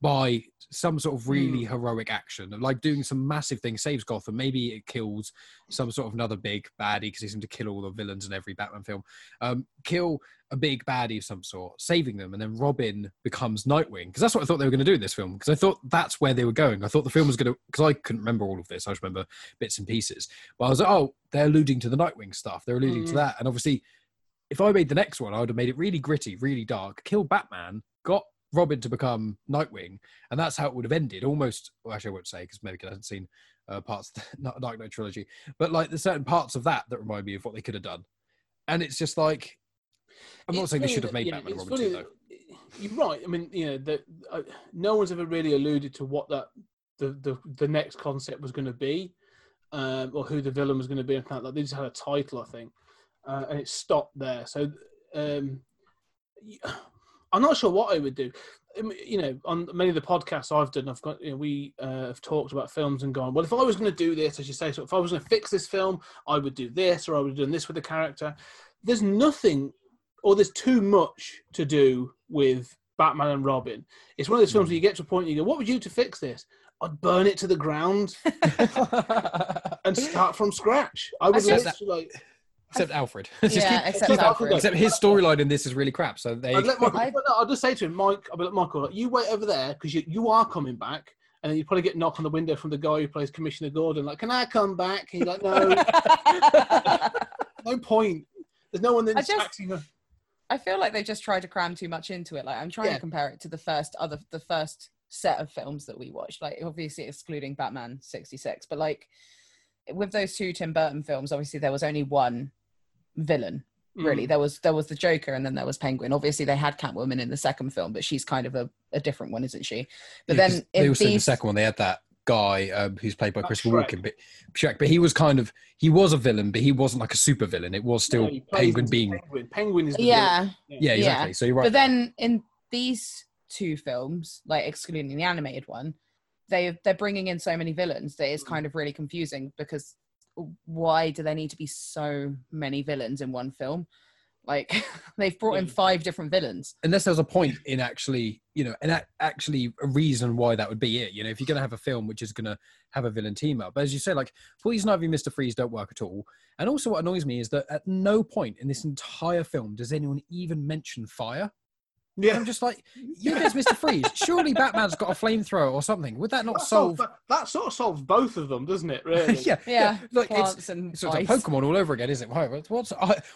by some sort of really heroic action, like doing some massive thing, saves Gotham. Maybe it kills some sort of another big baddie because he seems to kill all the villains in every Batman film. Um, kill a big baddie of some sort, saving them, and then Robin becomes Nightwing. Because that's what I thought they were going to do in this film. Because I thought that's where they were going. I thought the film was going to. Because I couldn't remember all of this. I just remember bits and pieces. But I was like, oh, they're alluding to the Nightwing stuff. They're alluding to Mm. that. And obviously, if I made the next one, I would have made it really gritty, really dark. Kill Batman, got Robin to become Nightwing, and that's how it would have ended. Almost, well, actually, I won't say because maybe I hasn't seen uh, parts of the Dark Knight trilogy, but like there's certain parts of that that remind me of what they could have done. And it's just like, I'm not saying they should have that- made yeah, Batman it's Robin funny too, though. You're right. I mean, you know, that uh, no one's ever really alluded to what that the the, the next concept was going to be, um, or who the villain was going to be. And like They just had a title, I think, uh, and it stopped there. So, um, I'm not sure what I would do. You know, on many of the podcasts I've done, I've got you know, we uh, have talked about films and gone. Well, if I was going to do this, as you say, so if I was going to fix this film, I would do this, or I would have done this with the character. There's nothing or there's too much to do with Batman and Robin. It's one of those films where you get to a point and you go, "What would you do to fix this?" I'd burn it to the ground and start from scratch. I would just- literally like. Except Alfred. Just yeah, keep- except keep Alfred. Alfred. except his storyline in this is really crap. So they. I'd let Michael, I- no, I'll just say to him, Mike, I'll be like, Michael, like, you wait over there because you, you are coming back. And then you probably get knocked on the window from the guy who plays Commissioner Gordon, like, can I come back? And he's like, no, no point. There's no one I that's just- acting. A, I feel like they just tried to cram too much into it. Like I'm trying Yeah. to compare it to the first other the first set of films that we watched. Like obviously excluding Batman '66, but like with those two Tim Burton films, obviously there was only one villain. Really, Mm. there was there was the Joker and then there was Penguin. Obviously, they had Catwoman in the second film, but she's kind of a, a different one, isn't she? But Yeah, 'cause then they in also in the second one they had that guy um, who's played by That's Christopher Walken, but Shreck. But he was kind of he was a villain, but he wasn't like a super villain. It was still Yeah, he plays Penguin being Penguin. Penguin is the Yeah. yeah, exactly. So you're right. But then in these two films, like excluding the animated one, they they're bringing in so many villains that it's kind of really confusing because why do there need to be so many villains in one film? Like they've brought in hmm. five different villains. unless there's a point in actually, you know, and a- actually a reason why that would be it. You know, if you're going to have a film which is going to have a villain team up, but as you say, like Poison Ivy, Mister Freeze don't work at all. And also, what annoys me is that at no point in this entire film does anyone even mention fire. Yeah. I'm just like, yeah, there's Mister Freeze. Surely Batman's got a flamethrower or something. Would that not That, solve? solves- that, that sort of solves both of them, doesn't it? Really? yeah, Yeah, Like it's, plants and it's sort of ice. like Pokemon all over again, isn't it? Why- What's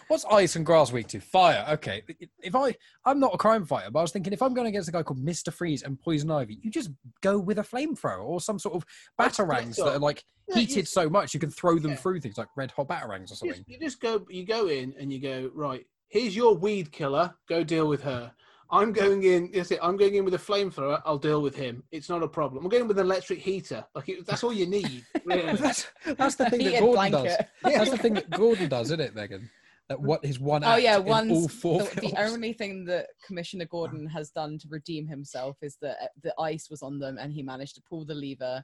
what's ice and grass weak to? Fire. Okay. If I I'm not a crime fighter, but I was thinking if I'm going against a guy called Mister Freeze and Poison Ivy, you just go with a flamethrower or some sort of batarangs that are like heated you- so much you can throw them Yeah. through things like red hot batarangs or You just, something. you just go you go in and you go right here's your weed killer go deal with her i'm going in that's it i'm going in with a flamethrower i'll deal with him it's not a problem i'm going with an electric heater like it, that's all you need really. that's that's the thing that Heated Gordon does. blanket. That's the thing that Gordon does, isn't it, Megan? That what his one Oh act yeah, in one all four the, films. the only thing that Commissioner Gordon has done to redeem himself is that uh, the ice was on them and he managed to pull the lever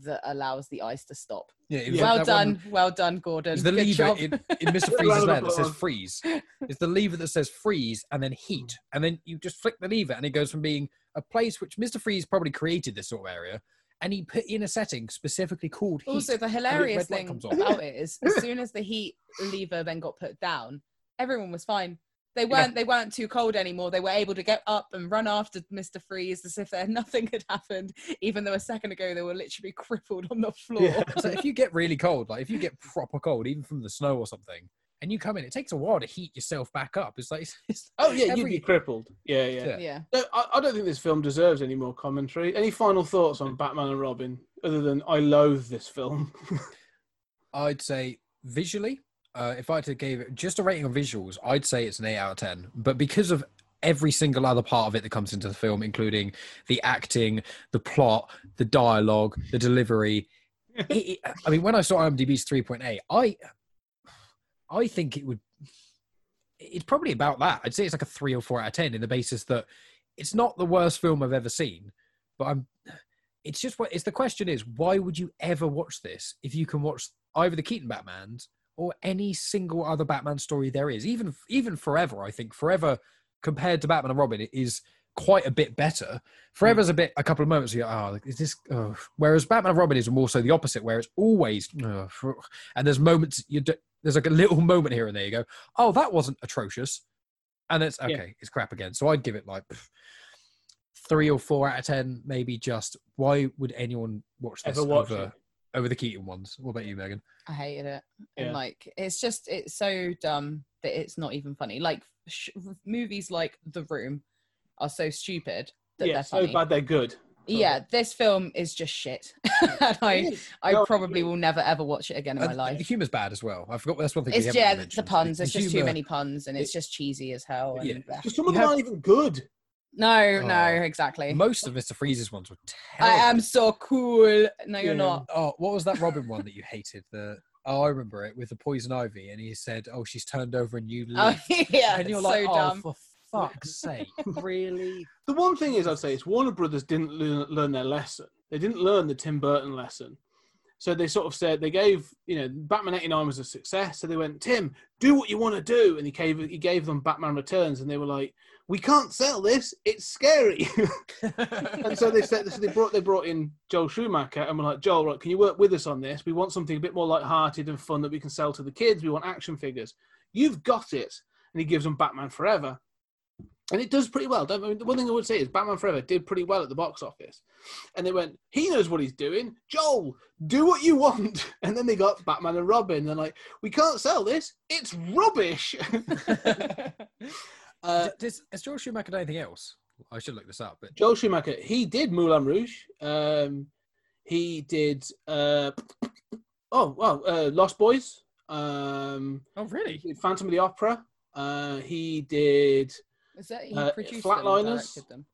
that allows the ice to stop. yeah, it was well that one- done, well done, Gordon. It's the Good lever in, in Mr. Freeze's of lair that says freeze. It's the lever that says freeze and then heat. And then you just flick the lever and it goes from being a place which Mr. Freeze probably created this sort of area and he put in a setting specifically called heat. Also, the hilarious thing comes about it is, as soon as the heat lever then got put down, everyone was fine. They weren't. They weren't too cold anymore. They were able to get up and run after Mister Freeze as if there nothing had happened, even though a second ago they were literally crippled on the floor. Yeah. so if you get really cold, like if you get proper cold, even from the snow or something, and you come in, it takes a while to heat yourself back up. It's like, it's, it's oh yeah you'd be crippled yeah yeah, Yeah. yeah. No, I, I don't think this film deserves any more commentary any final thoughts on batman and robin other than i loathe this film I'd say visually, uh, if I had to give it just a rating on visuals, I'd say it's an eight out of ten. But because of every single other part of it that comes into the film, including the acting, the plot, the dialogue, the delivery, it, I mean, when I saw IMDb's three point eight, I, I think it would. It's probably about that. I'd say it's like a three or four out of ten in the basis that it's not the worst film I've ever seen, but I'm. It's just what it's the question is why would you ever watch this if you can watch either the Keaton Batmans or any single other Batman story there is. Even even Forever, I think Forever compared to Batman and Robin it is quite a bit better. Hmm. Forever's a bit a couple of moments you go, oh, is this? Oh. Whereas Batman and Robin is more so the opposite, where it's always oh, and there's moments you do, there's like a little moment here and there. You go, oh, that wasn't atrocious, and it's okay, Yeah. it's crap again. So I'd give it like. Three or four out of ten, maybe. Just why would anyone watch this Ever watch over? Over the Keaton ones? What about you, Megan? I hated it. Yeah. And like, it's just, it's so dumb that it's not even funny. Like, sh- movies like The Room are so stupid that yeah they're so bad they're good Yeah, this film is just shit. and I, I No, probably will never ever watch it again in my life. The humor's bad as well. I forgot that's one thing. It's haven't yeah, the mentioned. puns. The There's just too many puns, and it's just cheesy as hell. And Yeah. bleh. Some of them have- aren't even good no, no, Oh. exactly. Most of Mr. Freeze's ones were I am so cool. No, you're Yeah. not. Oh, what was that Robin one that you hated? The oh, I remember it with the poison ivy, and he said, "Oh, she's turned over and you Oh live." yeah, and you're it's like, so "Oh, dumb. for fuck's sake, really?" The one thing is, I'd say, is Warner Brothers didn't learn, learn their lesson. They didn't learn the Tim Burton lesson. So they sort of said they gave, you know, Batman '89 was a success. So they went, Tim, do what you want to do, and he gave he gave them Batman Returns, and they were like, we can't sell this. It's scary. and so they said, so they brought they brought in Joel Schumacher, and we're like, Joel, right, can you work with us on this? We want something a bit more light-hearted and fun that we can sell to the kids. We want action figures. You've got it. And he gives them Batman Forever. And it does pretty well. Don't- I mean, the one thing I would say is Batman Forever did pretty well at the box office. And they went, he knows what he's doing. Joel, do what you want. And then they got Batman and Robin. They're like, we can't sell this. It's rubbish. uh, Does, has George Schumacher done anything else? I should look this up. But Joel Schumacher, he did Moulin Rouge. Um, he did, uh, oh, well, uh, Lost Boys. Um, oh, he really? did Phantom of the Opera. Uh, he did Is that he Uh, produced them Flatliners? directed them?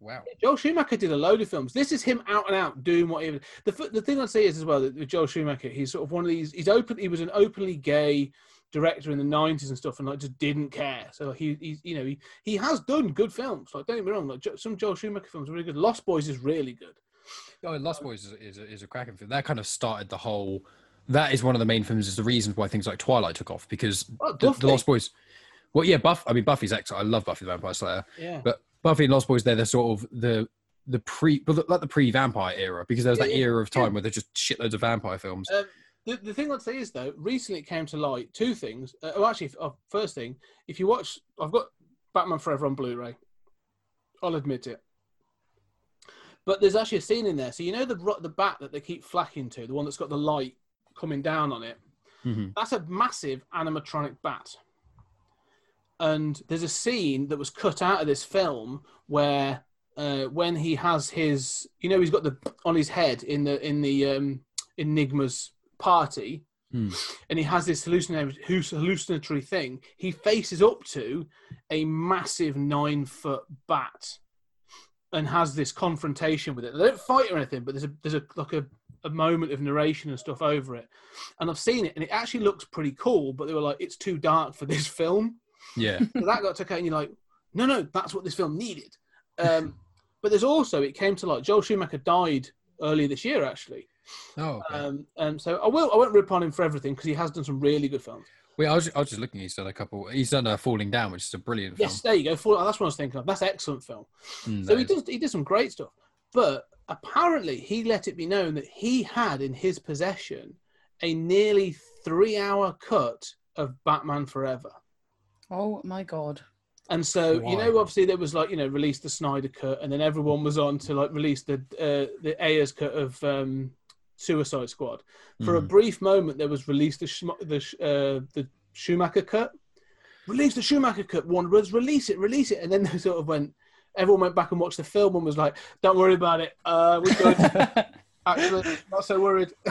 Wow. Joel Schumacher did a load of films. This is him out and out doing what he. The the thing I'd say is as well that with Joel Schumacher, he's sort of one of these. He's open. He was an openly gay director in the '90s and stuff, and like just didn't care. So he, he's you know, he he has done good films. Like don't get me wrong, like some Joel Schumacher films are really good. Lost Boys is really good. Oh, Lost Boys is, is, a, is a cracking film. That kind of started the whole. That is one of the main films. Is the reasons why things like Twilight took off because Oh, the, the Lost Boys. Well, yeah, Buff. I mean, Buffy's excellent. I love Buffy the Vampire Slayer. Yeah. But Buffy and Lost Boys, they're the sort of the the pre, but like the pre-vampire era because there was Yeah, that yeah, era of time yeah. where there's just shitloads of vampire films. Um, the, the thing I'd say is though, recently it came to light two things. Uh, well, actually, uh, first thing, if you watch, I've got Batman Forever on Blu-ray. I'll admit it. But there's actually a scene in there. So you know the the bat that they keep flacking to, the one that's got the light coming down on it. Mhm. That's a massive animatronic bat. And there's a scene that was cut out of this film where uh, when he has his, you know, he's got the on his head in the in the um, Nygma's party, Hmm. and he has this hallucinatory, hallucinatory thing. He faces up to a massive nine foot bat, and has this confrontation with it. They don't fight or anything, but there's a there's a like a, a moment of narration and stuff over it. And I've seen it, and it actually looks pretty cool. But they were like, it's too dark for this film. Yeah. So that got took out, and you're like, no, no, that's what this film needed. Um, but there's also it came to like Joel Schumacher died earlier this year, actually. Oh, okay. Um, and so I will I won't rip on him for everything because he has done some really good films. Well, I was, I was just looking. He's done a couple. He's done a Falling Down, which is a brilliant film. Yes, there you go. Fall- That's what I was thinking of. That's an excellent film. Mm, So he is- did he did some great stuff. But apparently he let it be known that he had in his possession a nearly three hour cut of Batman Forever. Oh my god. And so you know, obviously there was like you know release the Snyder cut, and then everyone was on to like release the uh, the Ayer's cut of um, Suicide Squad. For a Mhm. brief moment, there was released the the uh, the Schumacher cut. Release the Schumacher cut. Warner Brothers release it, release it, and then they sort of went. Everyone went back and watched the film and was like, "Don't worry about it. Uh, we're good. Actually, not so worried."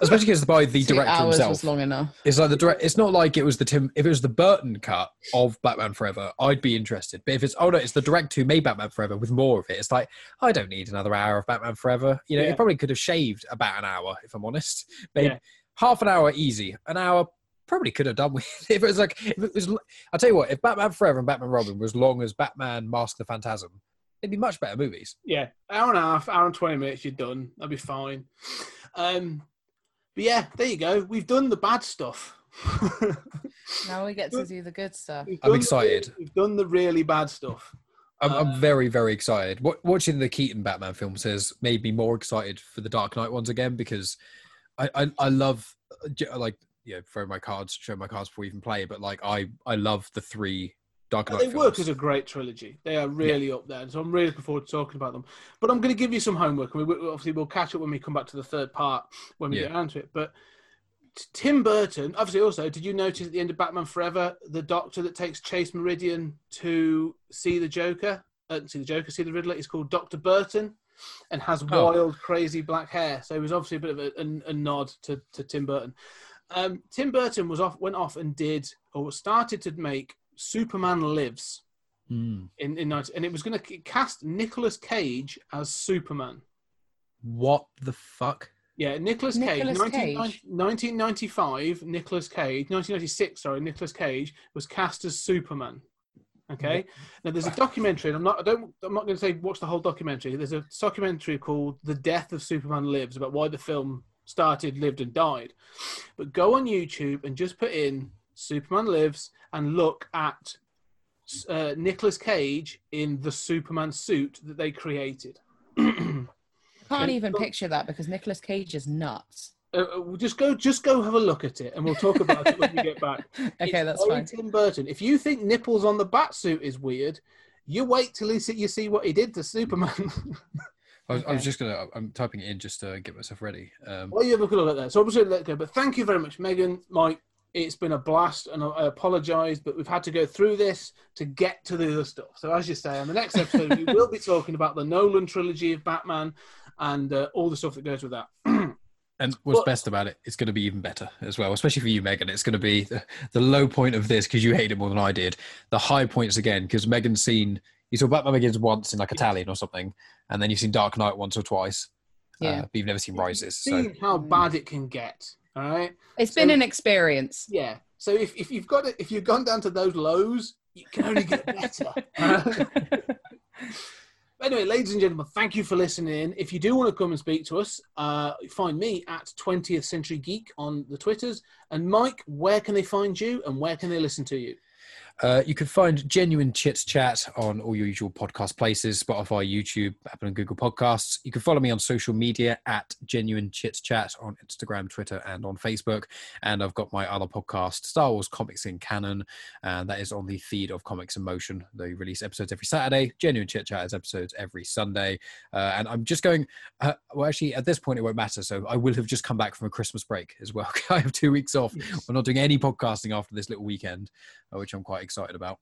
especially because by the Two director hours himself. was long enough. It's like the direct. It's not like it was the Tim. If it was the Burton cut of Batman Forever, I'd be interested. But if it's oh no, it's the director who made Batman Forever with more of it. It's like I don't need another hour of Batman Forever. You know, Yeah. it probably could have shaved about an hour if I'm honest. Maybe Yeah. half an hour easy. An hour probably could have done with if it was like if it was. I'll tell you what. If Batman Forever and Batman Robin was long as Batman Mask the Phantasm, it'd be much better movies. Yeah, hour and a half, hour and twenty minutes, you're done. That'd be fine. Um, but yeah, there you go. We've done the bad stuff. Now we get to do the good stuff. I'm done the- excited. we've done the really bad stuff. I'm, Uh, I'm very, very excited. Wa- Watching the Keaton Batman films has made me more excited for the Dark Knight ones again because I, I, I love uh, like you know throw my cards, show my cards before we even play. But like I, I love the three Dark Knight They films. work as a great trilogy. They are really up there, so I'm really looking forward to talking about them. But I'm going to give you some homework, and we we- obviously we'll catch up when we come back to the third part when we Yeah. get around to it. But Tim Burton, obviously, also, did you notice at the end of Batman Forever, the Doctor that takes Chase Meridian to see the Joker, uh, see the Joker, see the Riddler, is called Doctor Burton, and has Oh. wild, crazy black hair. So it was obviously a bit of a, a, a nod to, to Tim Burton. Um, Tim Burton was off, went off and did or started to make Superman Lives Mm. in in 19, and it was going to cast Nicolas Cage as Superman. What the fuck? Yeah, Nicolas Cage, Nicolas 19, Cage. 1995, Nicolas Cage, 1996, sorry, Nicolas Cage was cast as Superman. Okay, now there's a documentary, and I'm not, I don't, I'm not going to say watch the whole documentary. There's a documentary called "The Death of Superman Lives" about why the film started, lived, and died. But go on YouTube and just put in Superman Lives and look at uh, Nicolas Cage in the Superman suit that they created. Can't And- even picture that because Nicolas Cage is nuts. Uh, uh, we'll just go, just go have a look at it, and we'll talk about it when we get back. Okay, It's that's only fine. Tim Burton. If you think nipples on the bat suit is weird, you wait till you see, you see what he did to Superman. I was, I was just gonna. I'm typing it in just to get myself ready. Um, well, you have a good look at that. So I'm just going to let go. But thank you very much, Megan, Mike. It's been a blast, and I, I apologise, but we've had to go through this to get to the other stuff. So as you say, on the next episode, we will be talking about the Nolan trilogy of Batman and uh, all the stuff that goes with that. And what's Well- best about it, it's going to be even better as well, especially for you, Megan. It's going to be the, the low point of this because you hate it more than I did. The high points again because Megan's seen You saw Batman Begins once in like Italian or something, and then you've seen Dark Knight once or twice. Yeah. Uh, but you've never seen Rises. So Seeing how bad it can get. All right. It's been an experience. Yeah. So if, if you've got it, if you've gone down to those lows, you can only get better. anyway, ladies and gentlemen, thank you for listening. If you do want to come and speak to us, uh, find me at 20th Century Geek on the Twitters. And Mike, where can they find you and where can they listen to you? Uh, you can find Genuine Chits Chat on all your usual podcast places Spotify, YouTube, Apple, and Google Podcasts. You can follow me on social media at Genuine Chits Chat on Instagram, Twitter, and on Facebook. And I've got my other podcast, Star Wars Comics in Canon, and that is on the feed of Comics in Motion. They release episodes every Saturday. Genuine Chit Chat has episodes every Sunday. Uh, and I'm just going, uh, well, actually, at this point, it won't matter. So I will have just come back from a Christmas break as well. I have two weeks off. We're not doing any podcasting after this little weekend, uh, which I'm quite excited about.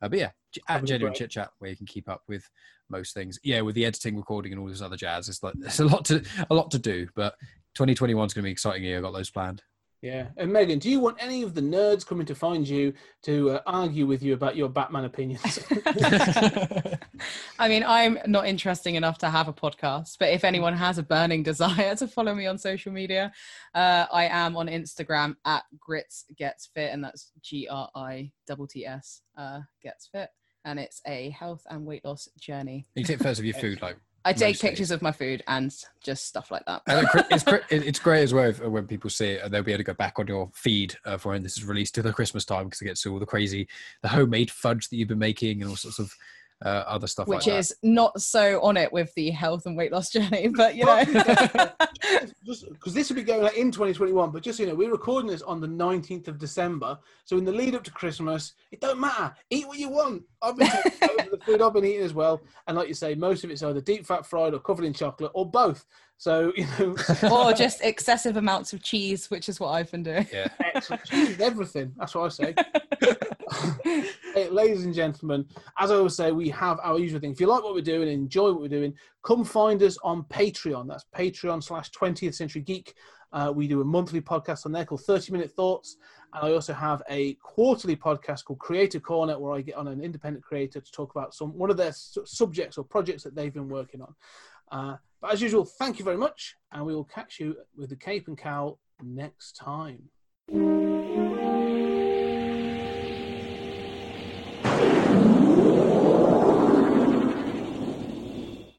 Uh, but yeah, at Genuine. Chit Chat, where you can keep up with most things. Yeah, with the editing, recording, and all this other jazz, it's like there's a lot to a lot to do. But 2021 is going to be an exciting year. I got those planned. Yeah. And Megan, do you want any of the nerds coming to find you to uh, argue with you about your Batman opinions? I mean, I'm not interesting enough to have a podcast, but if anyone has a burning desire to follow me on social media, uh, I am on Instagram at Gritts Gets Fit, and that's G R I T T S uh, Gets Fit, and it's a health and weight loss journey. you take photos of your food, like. I take Mostly. pictures of my food and just stuff like that. And it's, great, it's great as well if, when people see it and they'll be able to go back on your feed uh, for when this is released to the Christmas time because it gets all the crazy, the homemade fudge that you've been making and all sorts of uh, other stuff Which like is not so on it with the health and weight loss journey, but you know. because this will be going out in 2021, but just you know, we're recording this on the 19th of December. So in the lead up to Christmas, it don't matter. Eat what you want. I've been taking the food I've been eating as well, and like you say, most of it's either deep fat fried or covered in chocolate or both. So you know, or just excessive amounts of cheese, which is what I've been doing. Yeah. excellent. Cheese is everything. That's what I say. Hey, ladies and gentlemen, as I always say, we have our usual thing. If you like what we're doing enjoy what we're doing, come find us on Patreon. That's Patreon slash 20th Century Geek. Uh, we do a monthly podcast on there called 30 Minute Thoughts. And I also have a quarterly podcast called Creative Corner where I get on an independent creator to talk about some one of their su- subjects or projects that they've been working on. Uh, but as usual, thank you very much. And we will catch you with the Cape and Cowl next time.